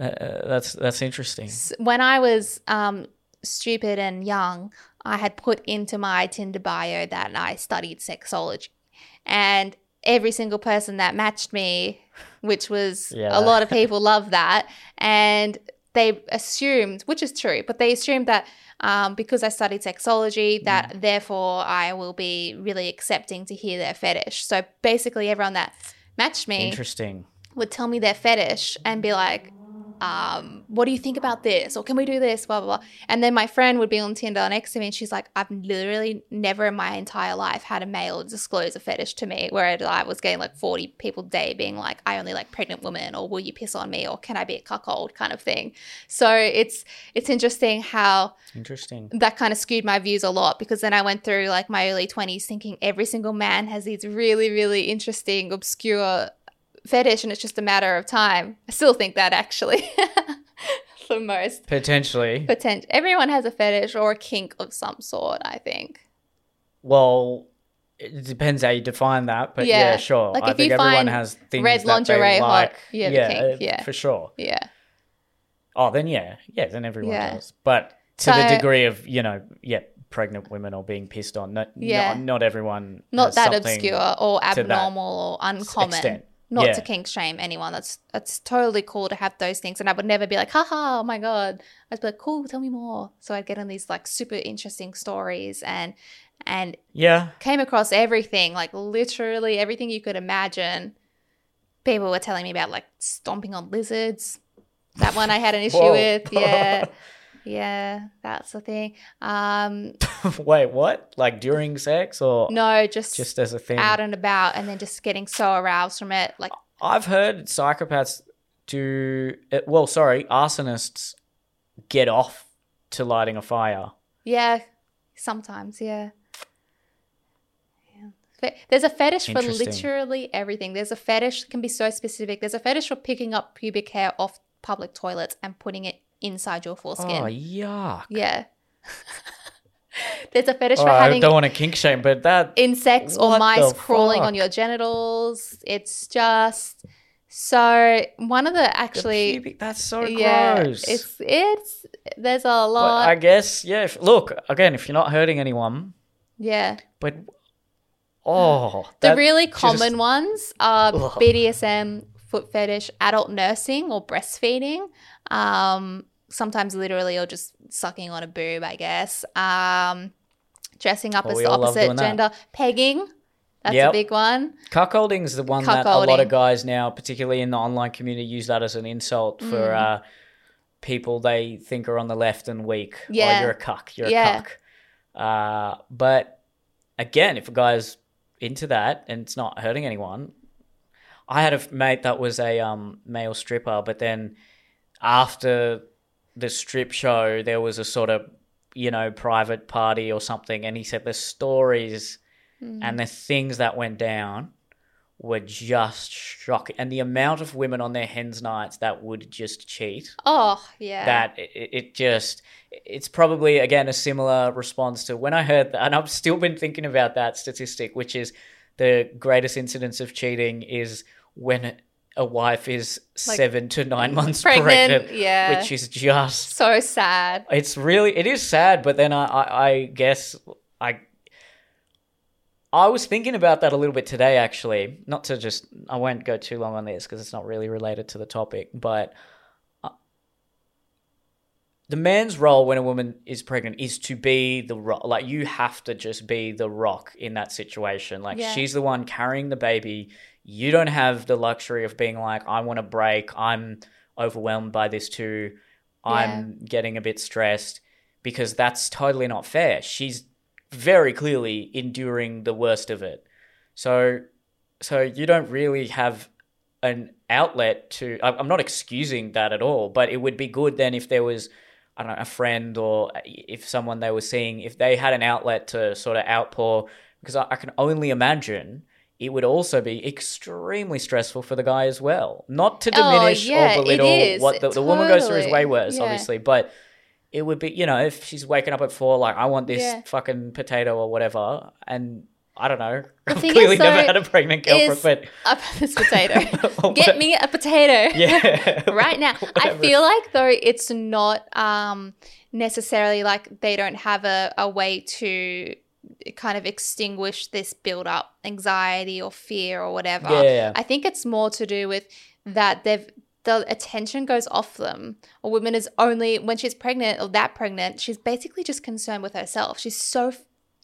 uh, uh, that's that's interesting. When I was um, stupid and young, I had put into my Tinder bio that I studied sexology. And every single person that matched me, which was Yeah. a lot of people love that. And they assumed, which is true, but they assumed that um, because I studied sexology, that Mm. therefore I will be really accepting to hear their fetish. So basically, everyone that matched me Interesting. would tell me their fetish and be like, um, what do you think about this? Or can we do this? Blah, blah, blah. And then my friend would be on Tinder next to me and she's like, I've literally never in my entire life had a male disclose a fetish to me where I was getting like 40 people a day being like, I only like pregnant women or will you piss on me or can I be a cuckold kind of thing. So it's, it's interesting how Interesting. that kind of skewed my views a lot because then I went through like my early 20s thinking every single man has these really, really interesting, obscure fetish and it's just a matter of time. I still think that actually. For most. Potentially. Potent- everyone has a fetish or a kink of some sort, I think. Well, it depends how you define that, but yeah, Yeah. sure. Like, I if think you everyone find has things red lingerie hot, like. yeah, yeah, kink, uh, yeah. for sure. Yeah. Oh, then yeah, yeah, then everyone Yeah. does. But to the degree of you know, yeah, pregnant women or being pissed on, not, Yeah. not, not everyone. Not that obscure or to that abnormal or uncommon. extent. Not Yeah. to kink shame anyone. That's that's totally cool to have those things. And I would never be like, haha, oh my God. I'd be like, cool, tell me more. So I'd get on these like super interesting stories and and Yeah, came across everything, like literally everything you could imagine. People were telling me about like stomping on lizards. That one I had an issue with. Yeah. Yeah, that's the thing. Um, Wait, what? Like during sex or no, just, just as a thing? out and about and then just getting so aroused from it. Like, I've heard psychopaths do. uh, Well, sorry, arsonists get off to lighting a fire. yeah, sometimes, yeah. Yeah. There's a fetish for literally everything. There's a fetish that can be so specific. There's a fetish for picking up pubic hair off public toilets and putting it inside your foreskin. Oh, yuck. Yeah. There's a fetish Oh, for I having don't want to kink shame, but that insects or mice the crawling on your genitals. It's just so one of the the actually pubic, that's so yeah, gross. it's it's there's a but lot. I guess yeah. If, look again, if you're not hurting anyone, yeah. but oh, The really just- common ones are Ugh. BDSM, foot fetish, adult nursing or breastfeeding. Um, sometimes literally or just sucking on a boob, I guess. Um, dressing up Well, as the opposite gender. Pegging. That's Yep. a big one. Cuckolding is the one that a lot of guys now, particularly in the online community, use that as an insult Mm. for uh, people they think are on the left and weak. Yeah. Oh, you're a cuck. You're Yeah. a cuck. Uh, but again, if a guy's into that and it's not hurting anyone, I had a mate that was a um, male stripper, but then after the strip show, there was a sort of you know private party or something, and he said the stories Mm. and the things that went down were just shocking. And the amount of women on their hens nights that would just cheat, Oh, yeah. that it, it just, it's probably again a similar response to when I heard that. And I've still been thinking about that statistic, which is the greatest incidence of cheating is when a wife is Like, seven to nine months pregnant, pregnant, yeah. which is just so sad. it's really it is sad but then I, I i guess i i was thinking about that a little bit today actually not to just i won't go too long on this because it's not really related to the topic but uh, the man's role when a woman is pregnant is to be the rock like you have to just be the rock in that situation like Yeah. she's the one carrying the baby you don't have the luxury of being like i want to break. I'm overwhelmed by this too. I'm getting a bit stressed because that's totally not fair. She's very clearly enduring the worst of it. So so you don't really have an outlet to i'm not excusing that at all but it would be good then if there was i don't know a friend or uh, if someone they were seeing if they had an outlet to sort of outpour because i, I can only imagine it would also be extremely stressful for the guy as well not to Oh, diminish yeah, it or belittle what the, the woman goes through is way worse Yeah. obviously but it would be you know if she's waking up at four like i want this Yeah. fucking potato or whatever and i don't know i've clearly is, never though, had a pregnant girlfriend but Up this potato. Get me a potato. yeah right now. I feel like though it's not um necessarily like they don't have a, a way to kind of extinguish this build up anxiety or fear or whatever. Yeah, yeah, yeah. I think it's more to do with that they've the attention goes off them. A woman is only when she's pregnant or that pregnant, she's basically just concerned with herself. She's so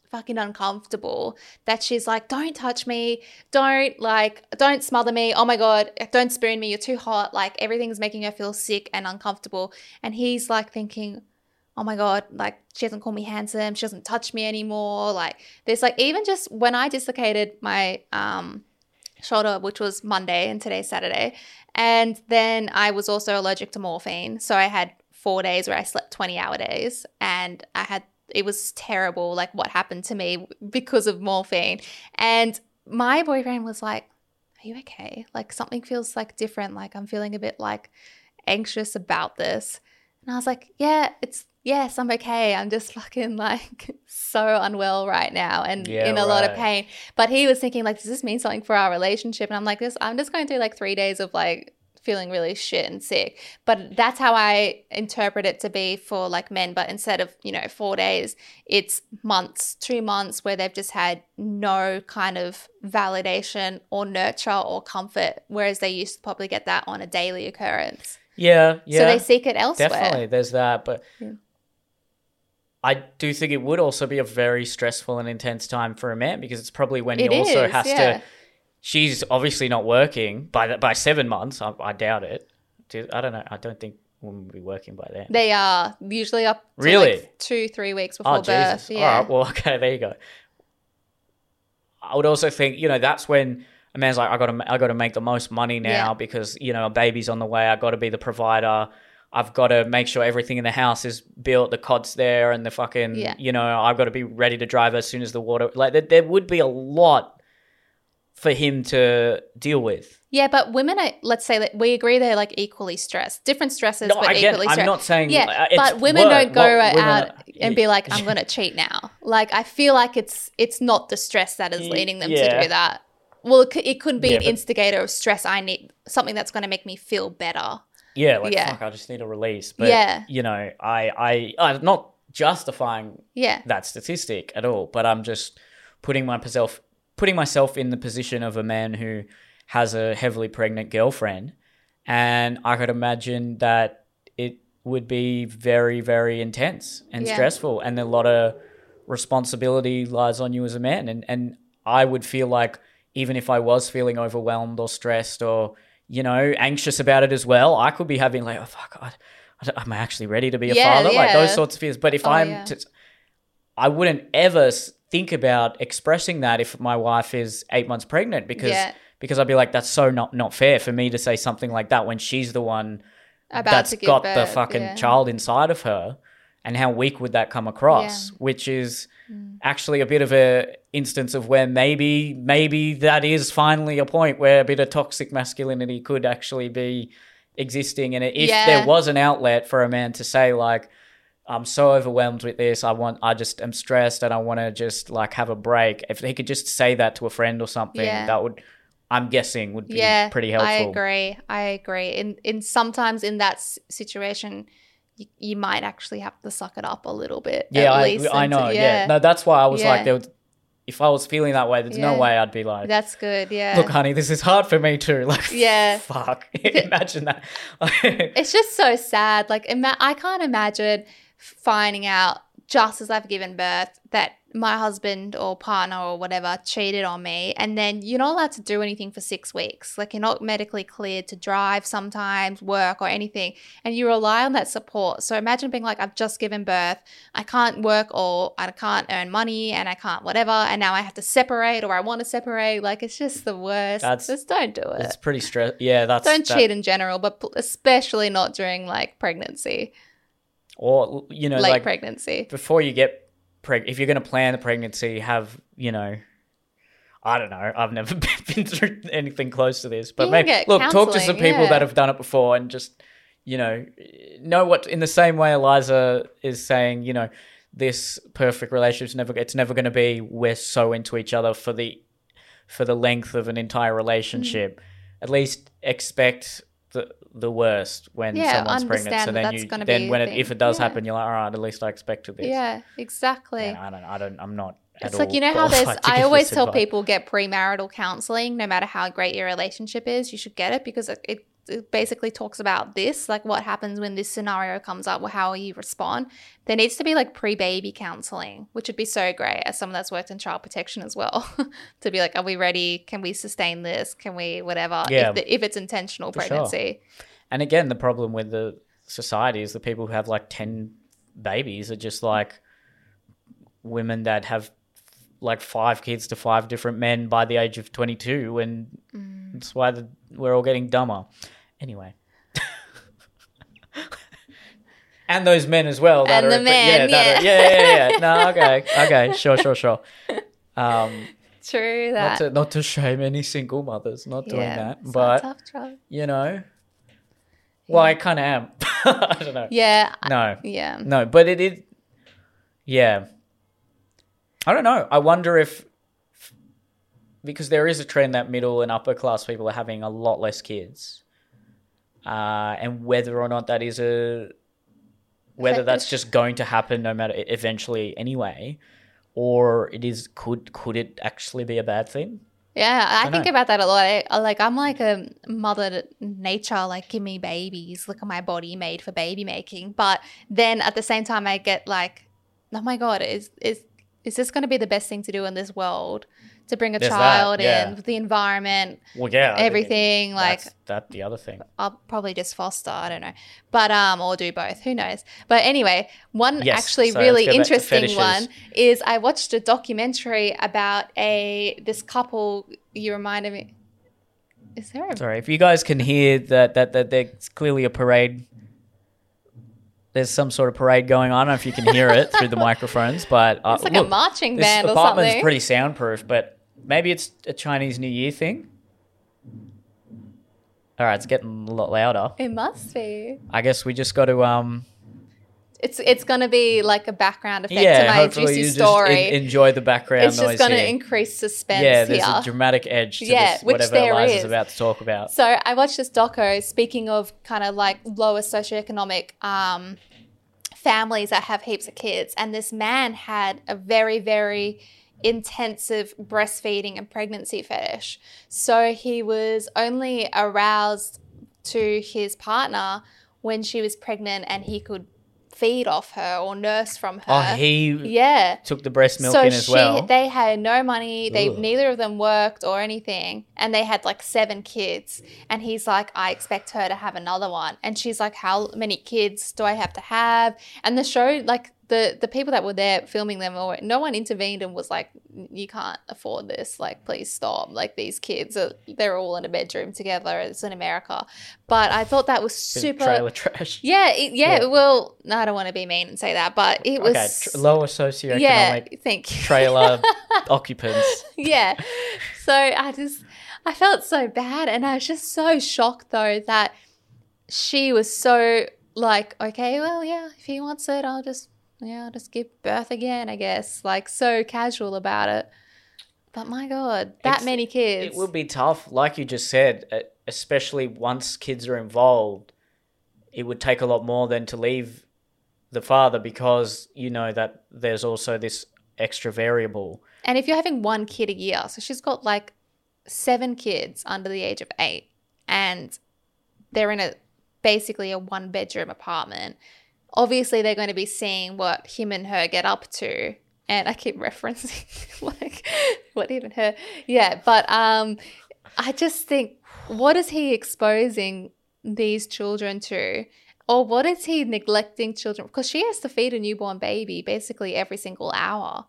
fucking uncomfortable that she's like, don't touch me, don't like, don't smother me. Oh my God, don't spoon me. You're too hot. Like everything's making her feel sick and uncomfortable. And he's like thinking, oh my God, like she doesn't call me handsome. She doesn't touch me anymore. Like there's like, even just when I dislocated my, um, shoulder, which was Monday and today's Saturday. And then I was also allergic to morphine. So I had four days where I slept 20 hour days and I had it was terrible like what happened to me because of morphine and my boyfriend was like are you okay like something feels like different like i'm feeling a bit like anxious about this and i was like yeah it's yes i'm okay. I'm just fucking like so unwell right now and Yeah, in a lot of pain. But he was thinking like does this mean something for our relationship? And i'm like this i'm just going through like three days of like feeling really shit and sick. But that's how i interpret it to be for like men. But instead of you know four days it's months two months where they've just had no kind of validation or nurture or comfort whereas they used to probably get that on a daily occurrence. Yeah, yeah. so they seek it elsewhere. Definitely, there's that. But Yeah. I do think it would also be a very stressful and intense time for a man because it's probably when It he also is, has yeah. to. She's obviously not working by the, by seven months. I, I doubt it. I don't know. I don't think women will be working by then. They are usually up to Really? like two, three weeks oh, before Oh birth. Jesus! Yeah. All right. Well, okay. There you go. I would also think you know that's when a man's like, I got to I got to make the most money now Yeah. because you know a baby's on the way. I got to be the provider. I've got to make sure everything in the house is built, the cod's there, and the fucking Yeah. you know I've got to be ready to drive as soon as the water. Like there, there would be a lot for him to deal with. yeah, but women are, let's say that we agree they're like equally stressed. Different stresses, No, but again, equally stressed. I'm not saying Yeah, but women work. don't go women out are- and be like, I'm going to cheat now. Like, I feel like it's it's not the stress that is leading them yeah. to do that. Well, it could, it could be Yeah, an but- instigator of stress. I need something that's going to make me feel better. Yeah, like Yeah. fuck, I just need a release. But Yeah. you know, I I I'm not justifying Yeah. that statistic at all, but I'm just putting myself putting myself in the position of a man who has a heavily pregnant girlfriend, and I could imagine that it would be very very intense and Yeah. stressful, and a lot of responsibility lies on you as a man, and and I would feel like even if I was feeling overwhelmed or stressed or you know anxious about it as well, I could be having like oh fuck. I, I am I actually ready to be a Yeah, father? Like those sorts of fears. But if Oh, I'm yeah. to, I wouldn't ever think about expressing that if my wife is eight months pregnant because Yeah. because I'd be like that's so not not fair for me to say something like that when she's the one About that's got the fucking yeah. child inside of her and how weak would that come across which is Mm. actually a bit of a instance of where maybe maybe that is finally a point where a bit of toxic masculinity could actually be existing and if Yeah. there was an outlet for a man to say like I'm so overwhelmed with this. I want, I just am stressed and I want to just like have a break. If he could just say that to a friend or something, Yeah. that would, I'm guessing, would be yeah, pretty helpful. I agree. I agree. In in sometimes in that s- situation, you, you might actually have to suck it up a little bit. Yeah, at I, least I know. Yeah. no, that's why I was Yeah. like, there was, if I was feeling that way, there's no way I'd be like, that's good. Yeah, look, honey, this is hard for me too. Like, Yeah. fuck, imagine that. it's just so sad. Like, ima- I can't imagine finding out just as I've given birth that my husband or partner or whatever cheated on me, and then you're not allowed to do anything for six weeks. Like, you're not medically cleared to drive sometimes, work, or anything, and you rely on that support. So imagine being like, I've just given birth, I can't work or I can't earn money, and I can't whatever, and now I have to separate or I want to separate. Like, it's just the worst. That's- just don't do it. it's pretty stress. Yeah, that's Don't that- cheat in general, but especially not during like pregnancy, Or you know, late like pregnancy. before you get preg, if you're going to plan the pregnancy, have you know. I don't know. I've never been through anything close to this, but maybe look, talk to some people yeah. that have done it before and just, you know, know what. In the same way, Eliza is saying, you know, this perfect relationship's never. It's never going to be. We're so into each other for the, for the length of an entire relationship. Mm-hmm. At least expect the worst when Yeah, someone's pregnant. So then you then when it, if it does Yeah. happen, you're like, all right, at least I expected this. Yeah, exactly. Yeah, I don't. I don't. I'm not. at all. it's like you know how there's. I always tell advice. people get premarital counseling, no matter how great your relationship is, you should get it because it, it it basically talks about this, like what happens when this scenario comes up, or how will you respond. There needs to be like pre-baby counseling, which would be so great as someone that's worked in child protection as well, to be like, are we ready? Can we sustain this? Can we whatever? Yeah. If, the, if it's intentional For sure. pregnancy, And again, the problem with the society is the people who have like 10 babies are just like women that have like five kids to five different men by the age of 22. And Mm. that's why the, we're all getting dumber. Anyway. and those men as well. That And are, the men, yeah, that are- yeah, yeah, yeah. No, okay, okay, sure, sure, sure. Um, true not that. to not to shame any single mothers, not doing yeah, that, but you know, well, I kind of am. I don't know. Yeah, No, yeah. no, but it is. Yeah, I don't know. I wonder if because there is a trend that middle and upper class people are having a lot less kids, uh, and whether or not that is a whether that's just going to happen no matter eventually anyway, or it is could could it actually be a bad thing? Yeah, I Dunno. think about that a lot. I, I- like I'm like a mother nature, like give me babies. Look at my body made for baby making. But then at the same time, I get like, oh my god, is is is this going to be the best thing to do in this world? To bring a There's that, child yeah. in, the environment, Well, yeah, everything. Like that's that the other thing. I'll probably just foster. I don't know, but um, or do both. Who knows? But anyway, one Yes, actually so really let's go back to interesting one is I watched a documentary about a this couple. You reminded me. Is there a Sorry, if you guys can hear that that that there's clearly a parade. There's some sort of parade going on. I don't know if you can hear it through the microphones, but uh, It's like look, a marching this band or apartment's something. pretty soundproof, but maybe it's a Chinese New Year thing. All right, it's getting a lot louder. it must be. I guess we just got to um It's it's gonna be like a background effect yeah. to my hopefully juicy you just story. en- enjoy the background it's noise just gonna here. increase suspense yeah, there's here. a dramatic edge to Yeah, this, which whatever there Eliza's is. about to talk about. So I watched this doco. Speaking of kind of like lower socioeconomic um, families that have heaps of kids, and this man had a very very intensive breastfeeding and pregnancy fetish. So he was only aroused to his partner when she was pregnant, and he could feed off her or nurse from oh, her. Oh, he yeah took the breast milk so in as she, well. they had no money. They Ugh. neither of them worked or anything, and they had like seven kids. And he's like, I expect her to have another one, and she's like, How many kids do I have to have? And the show, like the the people that were there filming them, or no one intervened and was like, You can't afford this. Like, please stop. Like these kids, are, they're all in a bedroom together. It's in America, but I thought that was super. trailer trash. Yeah, it, yeah, Yeah. Well, no, I don't want to be mean and say that, but it was okay, tr- lower socioeconomic yeah. Thank you. trailer occupants. yeah. So I just I felt so bad and I was just so shocked though that she was so like, okay, well, yeah, if he wants it, I'll just yeah, I'll just give birth again, I guess. Like so casual about it. But my god, that It's- many kids. It will be tough, like you just said, especially once kids are involved. It would take a lot more than to leave the father because you know that there's also this extra variable. And if you're having one kid a year, so she's got like seven kids under the age of eight, and they're in a basically a one bedroom apartment. Obviously, they're going to be seeing what him and her get up to. And I keep referencing like what even her, yeah. But um, I just think, what is he exposing these children to? Or what is he neglecting children? Because she has to feed a newborn baby basically every single hour.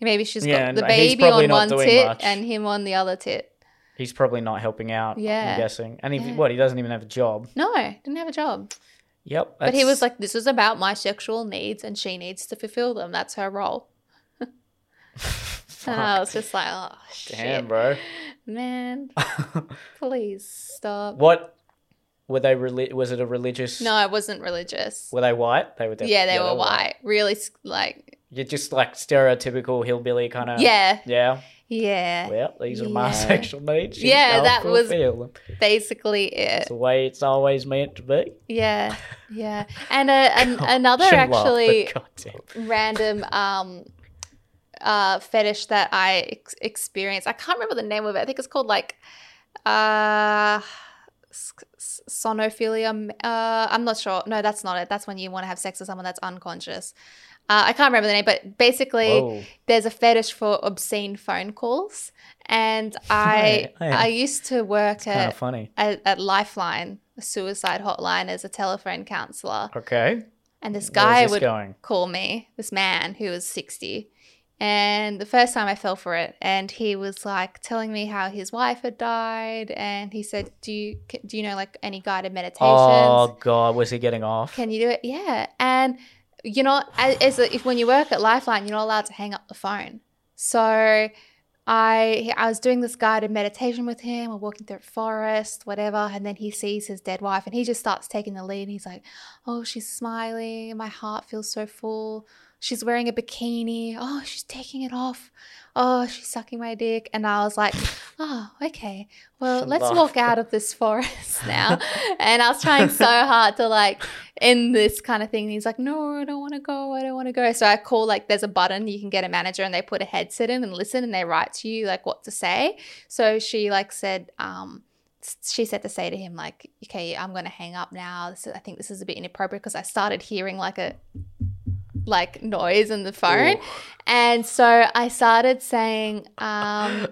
Maybe she's Yeah, got the baby on one tit much. and him on the other tit. He's probably not helping out. Yeah. I'm guessing, and he Yeah. what he doesn't even have a job. No, didn't have a job. Yep, But he was like, this is about my sexual needs and she needs to fulfill them. That's her role. And I was just like, oh, shit. damn, bro. Man, please stop. what were they? Reli- was it a religious? No, I wasn't religious. Were they white? They were. def- yeah, they were white. Really, like, You're just like stereotypical hillbilly kind of. yeah, Yeah. Yeah. Well, these are Yeah. my sexual needs. She's Yeah, that was- them. Basically it. It's the way it's always meant to be. Yeah, yeah. And uh, an, another shouldn't laugh, but actually random um uh fetish that I ex- experienced. I can't remember the name of it. I think it's called like uh somnophilia. Uh, I'm not sure. No, that's not it. That's when you want to have sex with someone that's unconscious. Uh, I can't remember the name, but basically, Whoa. there's a fetish for obscene phone calls, and I Yeah, yeah. I used to work Kind at, funny. at at Lifeline, a suicide hotline, as a telephone counselor, Okay. and this guy this would going? call me, this man who was 60. And the first time I fell for it, and he was like telling me how his wife had died, and he said, "Do you do you know like any guided meditations? Oh God, was he getting off? Can you do it?" Yeah, and you're not as, a, if when you work at Lifeline, you're not allowed to hang up the phone. So I I was doing this guided meditation with him. We're walking through a forest, whatever, and then he sees his dead wife, and he just starts taking the lead. He's like, "Oh, she's smiling. My heart feels so full. She's wearing a bikini. Oh, she's taking it off. Oh, she's sucking my dick." And I was like, "Oh, okay. Well, let's walk out of this forest now." and I was trying so hard to like end this kind of thing. And he's like, "No, I don't want to go. I don't want to go." So I call like there's a button you can get a manager, and they put a headset in and listen, and they write to you like what to say. So she like said, um, she said to say to him like, "Okay, I'm gonna hang up now. This is, I think this is a bit inappropriate because I started hearing like a like noise in the phone, and so I started saying, um,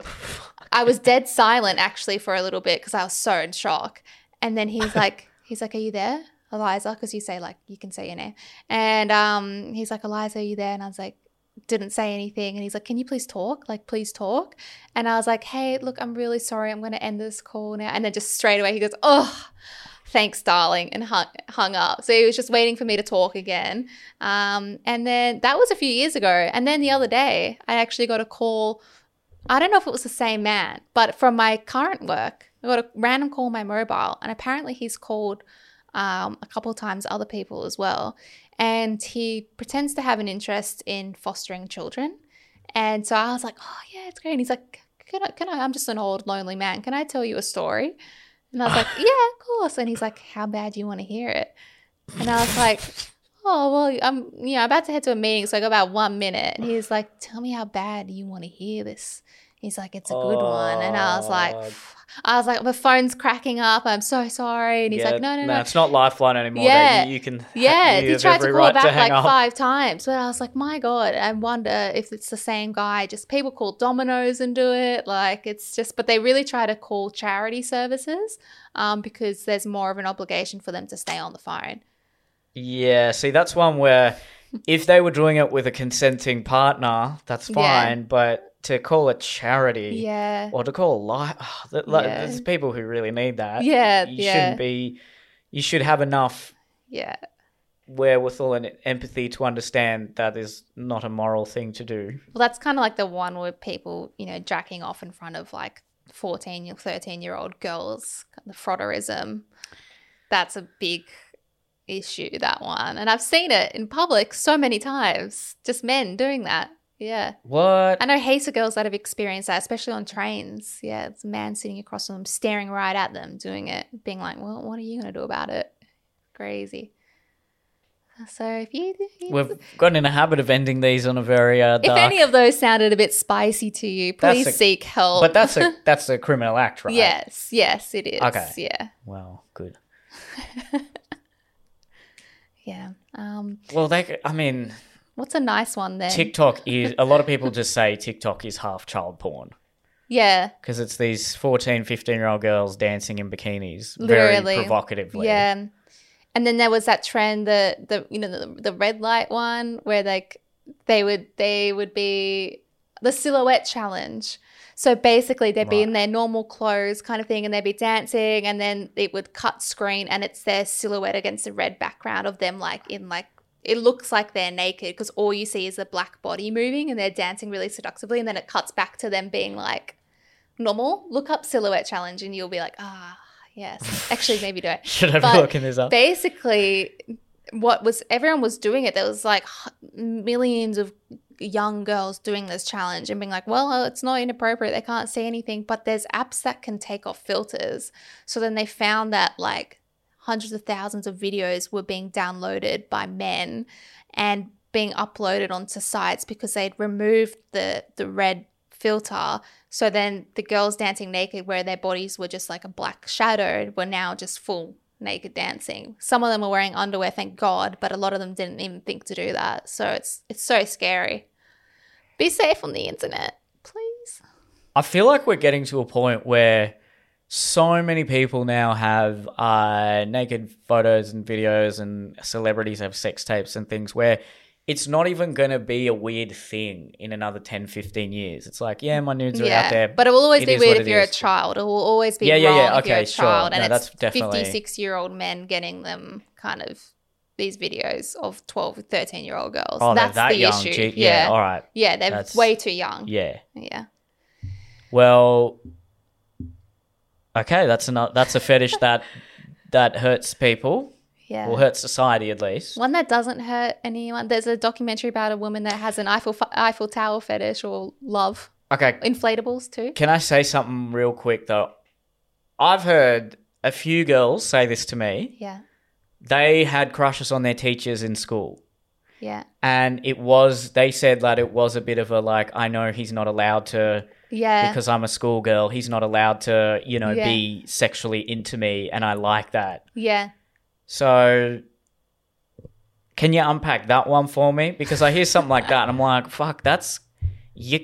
I was dead silent actually for a little bit because I was so in shock, and then he's like, he's like, "Are you there?" Eliza, because you say like you can say your name, and um, he's like, Eliza, are you there? And I was like, didn't say anything, and he's like, can you please talk? Like, please talk. And I was like, hey, look, I'm really sorry, I'm gonna end this call now. And then just straight away he goes, oh, thanks, darling, and hung hung up. So he was just waiting for me to talk again. Um, and then that was a few years ago. And then the other day, I actually got a call. I don't know if it was the same man, but from my current work, I got a random call on my mobile, and apparently he's called um, a couple of times other people as well. And he pretends to have an interest in fostering children. And so I was like, oh, yeah, it's great. And he's like, can I, can I, I'm just an old lonely man. Can I tell you a story? And I was like, yeah, of course. And he's like, how bad do you want to hear it? And I was like, oh, well, I'm, you know, about to head to a meeting. So I got about one minute. And he's like, tell me how bad do you want to hear this. He's like, it's a good one. And I was like, Oh, I was like, my phone's cracking up. I'm so sorry. And he's yeah, like, no, no, no. it's not Lifeline anymore. Yeah. Yeah, you can. Yeah, you he tried to call right back like up. five times, but I was like, my god, I wonder if it's the same guy. Just people call Domino's and do it. Like it's just, but they really try to call charity services, um, because there's more of an obligation for them to stay on the phone. Yeah, see, that's one where if they were doing it with a consenting partner, that's Yeah. fine. But to call it charity Yeah, or to call life, oh, like, Yeah. there's people who really need that. yeah, you yeah, shouldn't be. You should have enough yeah, wherewithal and empathy to understand that is not a moral thing to do. Well, that's kind of like the one where people, you know, jacking off in front of like 14 or 13 year old girls, the frotteurism. That's a big issue, that one. And I've seen it in public so many times, just men doing that. Yeah. What? I know heaps of girls that have experienced that, especially on trains. Yeah, it's a man sitting across from them, staring right at them, doing it, being like, well, what are you going to do about it? Crazy. So if you, We've gotten in a habit of ending these on a very uh, if any of those sounded a bit spicy to you, please a- seek help. but that's a that's a criminal act, right? yes, yes, it is. Okay. Yeah, Well, good. yeah. Um, Well, they. I mean, what's a nice one then? TikTok is. A lot of people just say TikTok is half child porn yeah, because it's these 14, 15 year old girls dancing in bikinis, Literally. very provocatively. yeah. And then there was that trend, the the you know the, the red light one, where like they would they would be the silhouette challenge. So basically, they'd be in their normal clothes, kind of thing, and they'd be dancing, and then it would cut screen, and it's their silhouette against the red background of them, like in like it looks like they're naked because all you see is a black body moving, and they're dancing really seductively, and then it cuts back to them being like normal. Look up silhouette challenge, and you'll be like, ah, yes. Actually, maybe don't Should I be looking this up? basically what was everyone was doing it there was like millions of young girls doing this challenge and being like well it's not inappropriate they can't see anything but there's apps that can take off filters so then they found that like hundreds of thousands of videos were being downloaded by men and being uploaded onto sites because they'd removed the the red filter. So then the girls dancing naked, where their bodies were just like a black shadow, were now just full naked dancing. Some of them were wearing underwear, thank God, but a lot of them didn't even think to do that. So it's it's so scary. Be safe on the internet, please. I feel like we're getting to a point where so many people now have uh, naked photos and videos, and celebrities have sex tapes and things where it's not even going to be a weird thing in another 10, 15 years. It's like, yeah, my nudes are out there. But it will always It be weird if you're is. a child. It will always be Yeah, wrong yeah, yeah. if you're a Okay, sure. child. No, And that's it's definitely- 56 year old men getting them kind of these videos of 12, 13 year old girls. oh, That's that the young. issue. Gee, yeah. yeah, all right. Yeah, they're That's- way too young. Yeah. Yeah. Well, okay, that's a that's a fetish that that hurts people Yeah. or hurts society at least. One that doesn't hurt anyone. There's a documentary about a woman that has an Eiffel Eiffel Tower fetish or love Okay, inflatables too. can I say something real quick though? I've heard a few girls say this to me. Yeah, They had crushes on their teachers in school. yeah, And it was, they said that it was a bit of a like, I know he's not allowed to, yeah. because I'm a schoolgirl, he's not allowed to, you know, Yeah. be sexually into me. And I like that. yeah. So, can you unpack that one for me? Because I hear something like that, and I'm like, "Fuck, that's you.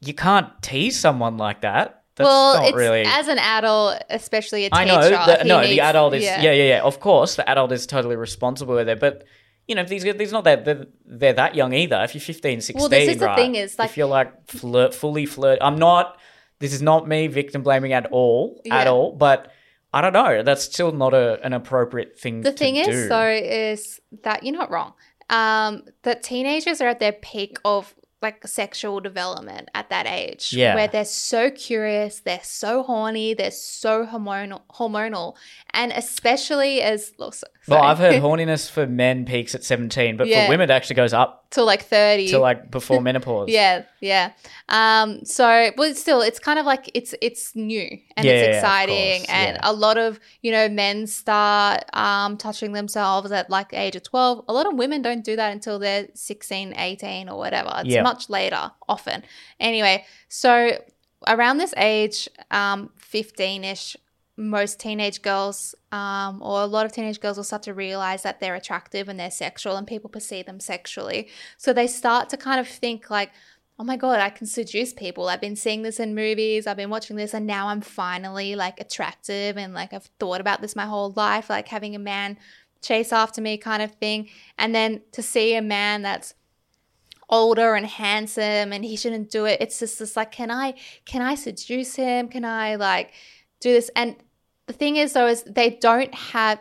You can't tease someone like that. That's well, really." as an adult, especially a teacher. I know. The, no, needs- the adult is. yeah. Yeah. yeah, yeah, Of course, the adult is totally responsible with it, but. You know, these these not that they're, they're that young either. If you're 15, 16, Well, this is the right? thing is, like- if you're like flirt, fully flirt, I'm not. This is not me victim blaming at all, at all. But I don't know. That's still not a, an appropriate thing. The thing is, do. though, is that you're not wrong. Um, that teenagers are at their peak of like sexual development at that age, Yeah. where they're so curious, they're so horny, they're so hormonal, hormonal, and especially as so- Well. I've heard horniness for men peaks at 17, but Yeah. for women it actually goes up till like thirty. to like before menopause. Yeah, yeah. Um, so but still it's kind of like it's it's new and Yeah, it's exciting course, and yeah. a lot of, you know, men start um touching themselves at like the age of 12. A lot of women don't do that until they're 16, 18 or whatever. It's Yeah. much later often. Anyway, so around this age, um 15ish most teenage girls um, or a lot of teenage girls will start to realize that they're attractive and they're sexual and people perceive them sexually. So they start to kind of think like oh my god i can seduce people. I've been seeing this in movies. I've been watching this and now i'm finally like attractive and like i've thought about this my whole life like having a man chase after me kind of thing. And then to see a man that's older and handsome and he shouldn't do it it's just this like can i can i seduce him? Can i like do this? And the thing is though is they don't have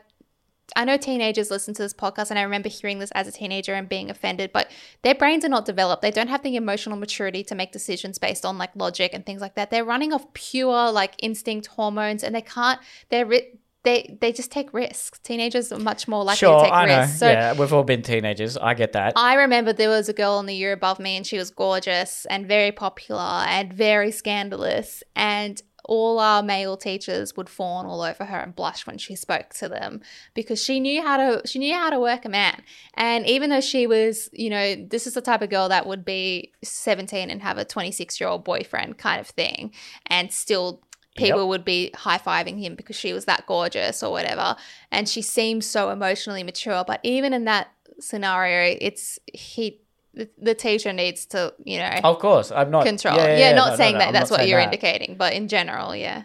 I know teenagers listen to this podcast, and I remember hearing this as a teenager and being offended, but their brains are not developed. They don't have the emotional maturity to make decisions based on like logic and things like that. They're running off pure like instinct hormones, and they can't. They're ri- they they just take risks. Teenagers are much more likely sure, to take I know. risks. So yeah, we've all been teenagers. I get that. I remember there was a girl in the year above me, and she was gorgeous and very popular and very scandalous. And all our male teachers would fawn all over her and blush when she spoke to them because she knew how to she knew how to work a man. And even though she was, you know, this is the type of girl that would be 17 and have a 26 year old boyfriend kind of thing, and still people Yep. would be high fiving him because she was that gorgeous or whatever. And she seemed so emotionally mature. But even in that scenario, it's he, the, the teacher needs to, you know, of course, I'm not control. Yeah, Yeah, yeah, not no, no, saying no, that that's what you're that. indicating, but in general, yeah.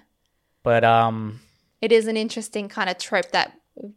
But um, It is an interesting kind of trope that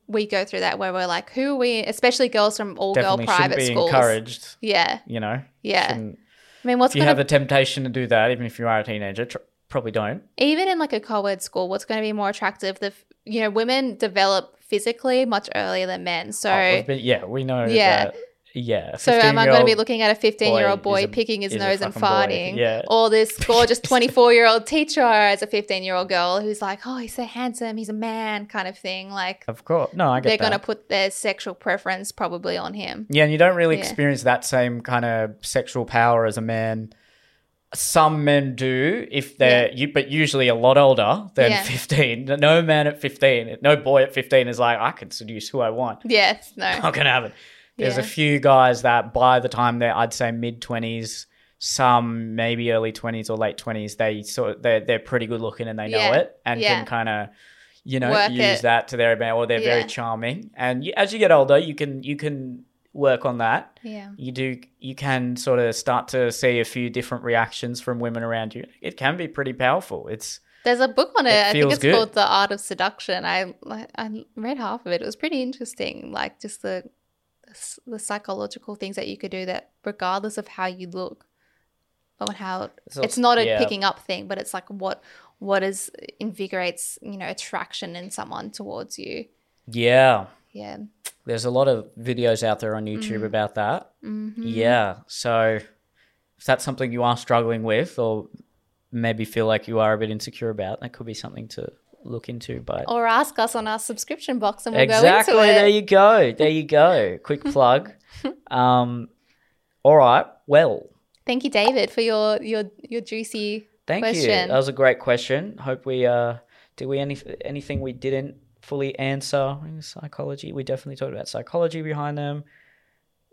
we go through that where we're like, who are we, especially girls from all girl private be schools. encouraged. Yeah, You know, yeah. I mean, what's if you have to, the temptation to do that, even if you are a teenager, tr- probably don't. even in like a co ed school, what's going to be more attractive? The, f- you know, women develop physically much earlier than men. So, Oh, been- yeah, we know. Yeah. that- yeah. So am I going to be looking at a 15 year old boy a- picking his nose and boy. farting? Yeah. Or this gorgeous 24 year old teacher as a 15 year old girl who's like, oh, he's so handsome, he's a man kind of thing. Like Of course, no, I get they're going to put their sexual preference probably on him. Yeah, and you don't really Yeah. experience that same kind of sexual power as a man. Some men do if they're you, but usually a lot older than Yeah. fifteen. No man at fifteen, no boy at fifteen is like I can seduce who I want. Yes, no. Not gonna happen. There's a few guys that by the time they're I'd say mid twenties some maybe early 20s or late 20s they sort they're, they're pretty good looking and they know Yeah. it and Yeah. can kind of you know Work use it. that to their advantage or they're very charming and you, as you get older you can you can work on that Yeah. you do you can sort of start to see a few different reactions from women around you it can be pretty powerful it's There's a book on it. It I think it's good. called The Art of Seduction. I I read half of it. It was pretty interesting. Like just the the psychological things that you could do that, regardless of how you look, or how It's it's not a yeah. picking up thing, but it's like what what is invigorates you know attraction in someone towards you. yeah Yeah. there's a lot of videos out there on youtube Mm. about that Mm-hmm. Yeah. So if that's something you are struggling with or maybe feel like you are a bit insecure about, that could be something to look into. But Or ask us on our subscription box and we'll exactly, go into it. there you go. There you go. Quick plug. um, all right. Well, Thank you, David, for your your your juicy thank you. Question. That was a great question. Hope we uh did we any anything we didn't fully answer in psychology. We definitely talked about psychology behind them.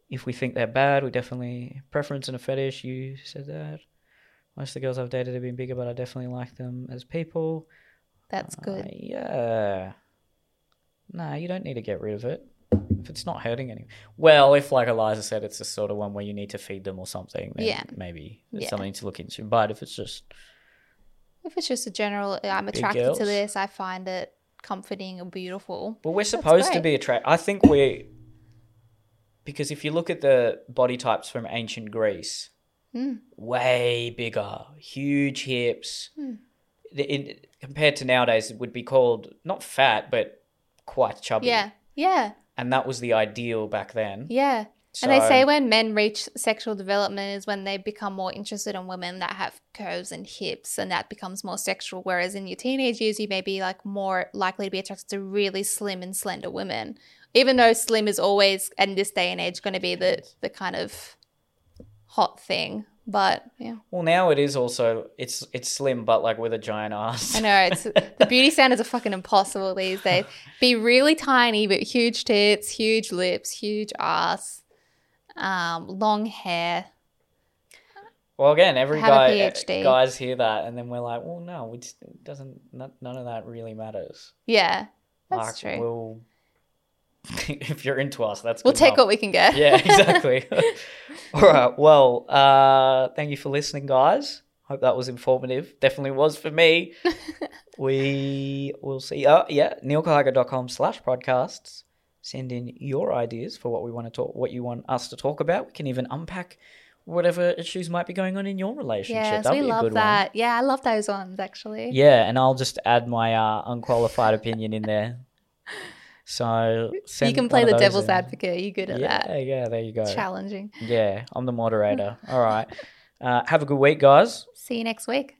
If we think they're bad, we definitely preference and a fetish. You said that. Most of the girls I've dated have been bigger, but I definitely like them as people. That's Uh, good. yeah. Nah, you don't need to get rid of it if it's not hurting anyone. Well, if like Eliza said, it's the sort of one where you need to feed them or something. Then Yeah. maybe it's Yeah. something to look into. But if it's just If it's just a general, I'm attracted to this. I find it comforting and beautiful. Well, we're supposed to be attracted. I think we, because if you look at the body types from ancient Greece, Mm. way bigger, huge hips. Hmm. In, compared to nowadays, it would be called not fat, but quite chubby. Yeah, yeah, And that was the ideal back then. yeah. So, and they say when men reach sexual development is when they become more interested in women that have curves and hips, and that becomes more sexual. Whereas in your teenage years, you may be like more likely to be attracted to really slim and slender women, even though slim is always in this day and age going to be the the kind of hot thing. But yeah, well, now it is also it's it's slim, but like with a giant ass. I know it's the beauty standards are fucking impossible these days. Be really tiny but huge tits, huge lips, huge ass, um, long hair. Well, again, every Have guy guys hear that, and then we're like, well, no, we just, it doesn't. None, none of that really matters. Yeah, that's like, true. We'll, if you're into us, that's We'll take what we can get. yeah, exactly. All right. Well, uh, thank you for listening, guys. Hope that was informative. Definitely was for me. we will see. Uh, yeah, neilkahaga.com slash podcasts. Send in your ideas for what we want to talk, what you want us to talk about. We can even unpack whatever issues might be going on in your relationship. Yes, That'd we love that. Yeah, I love those ones actually. Yeah, and I'll just add my uh, unqualified opinion in there. So you can play the devil's in. advocate. You're good at Yeah, that. yeah, there you go. Challenging. Yeah, I'm the moderator. All right. Uh, have a good week, guys. See you next week.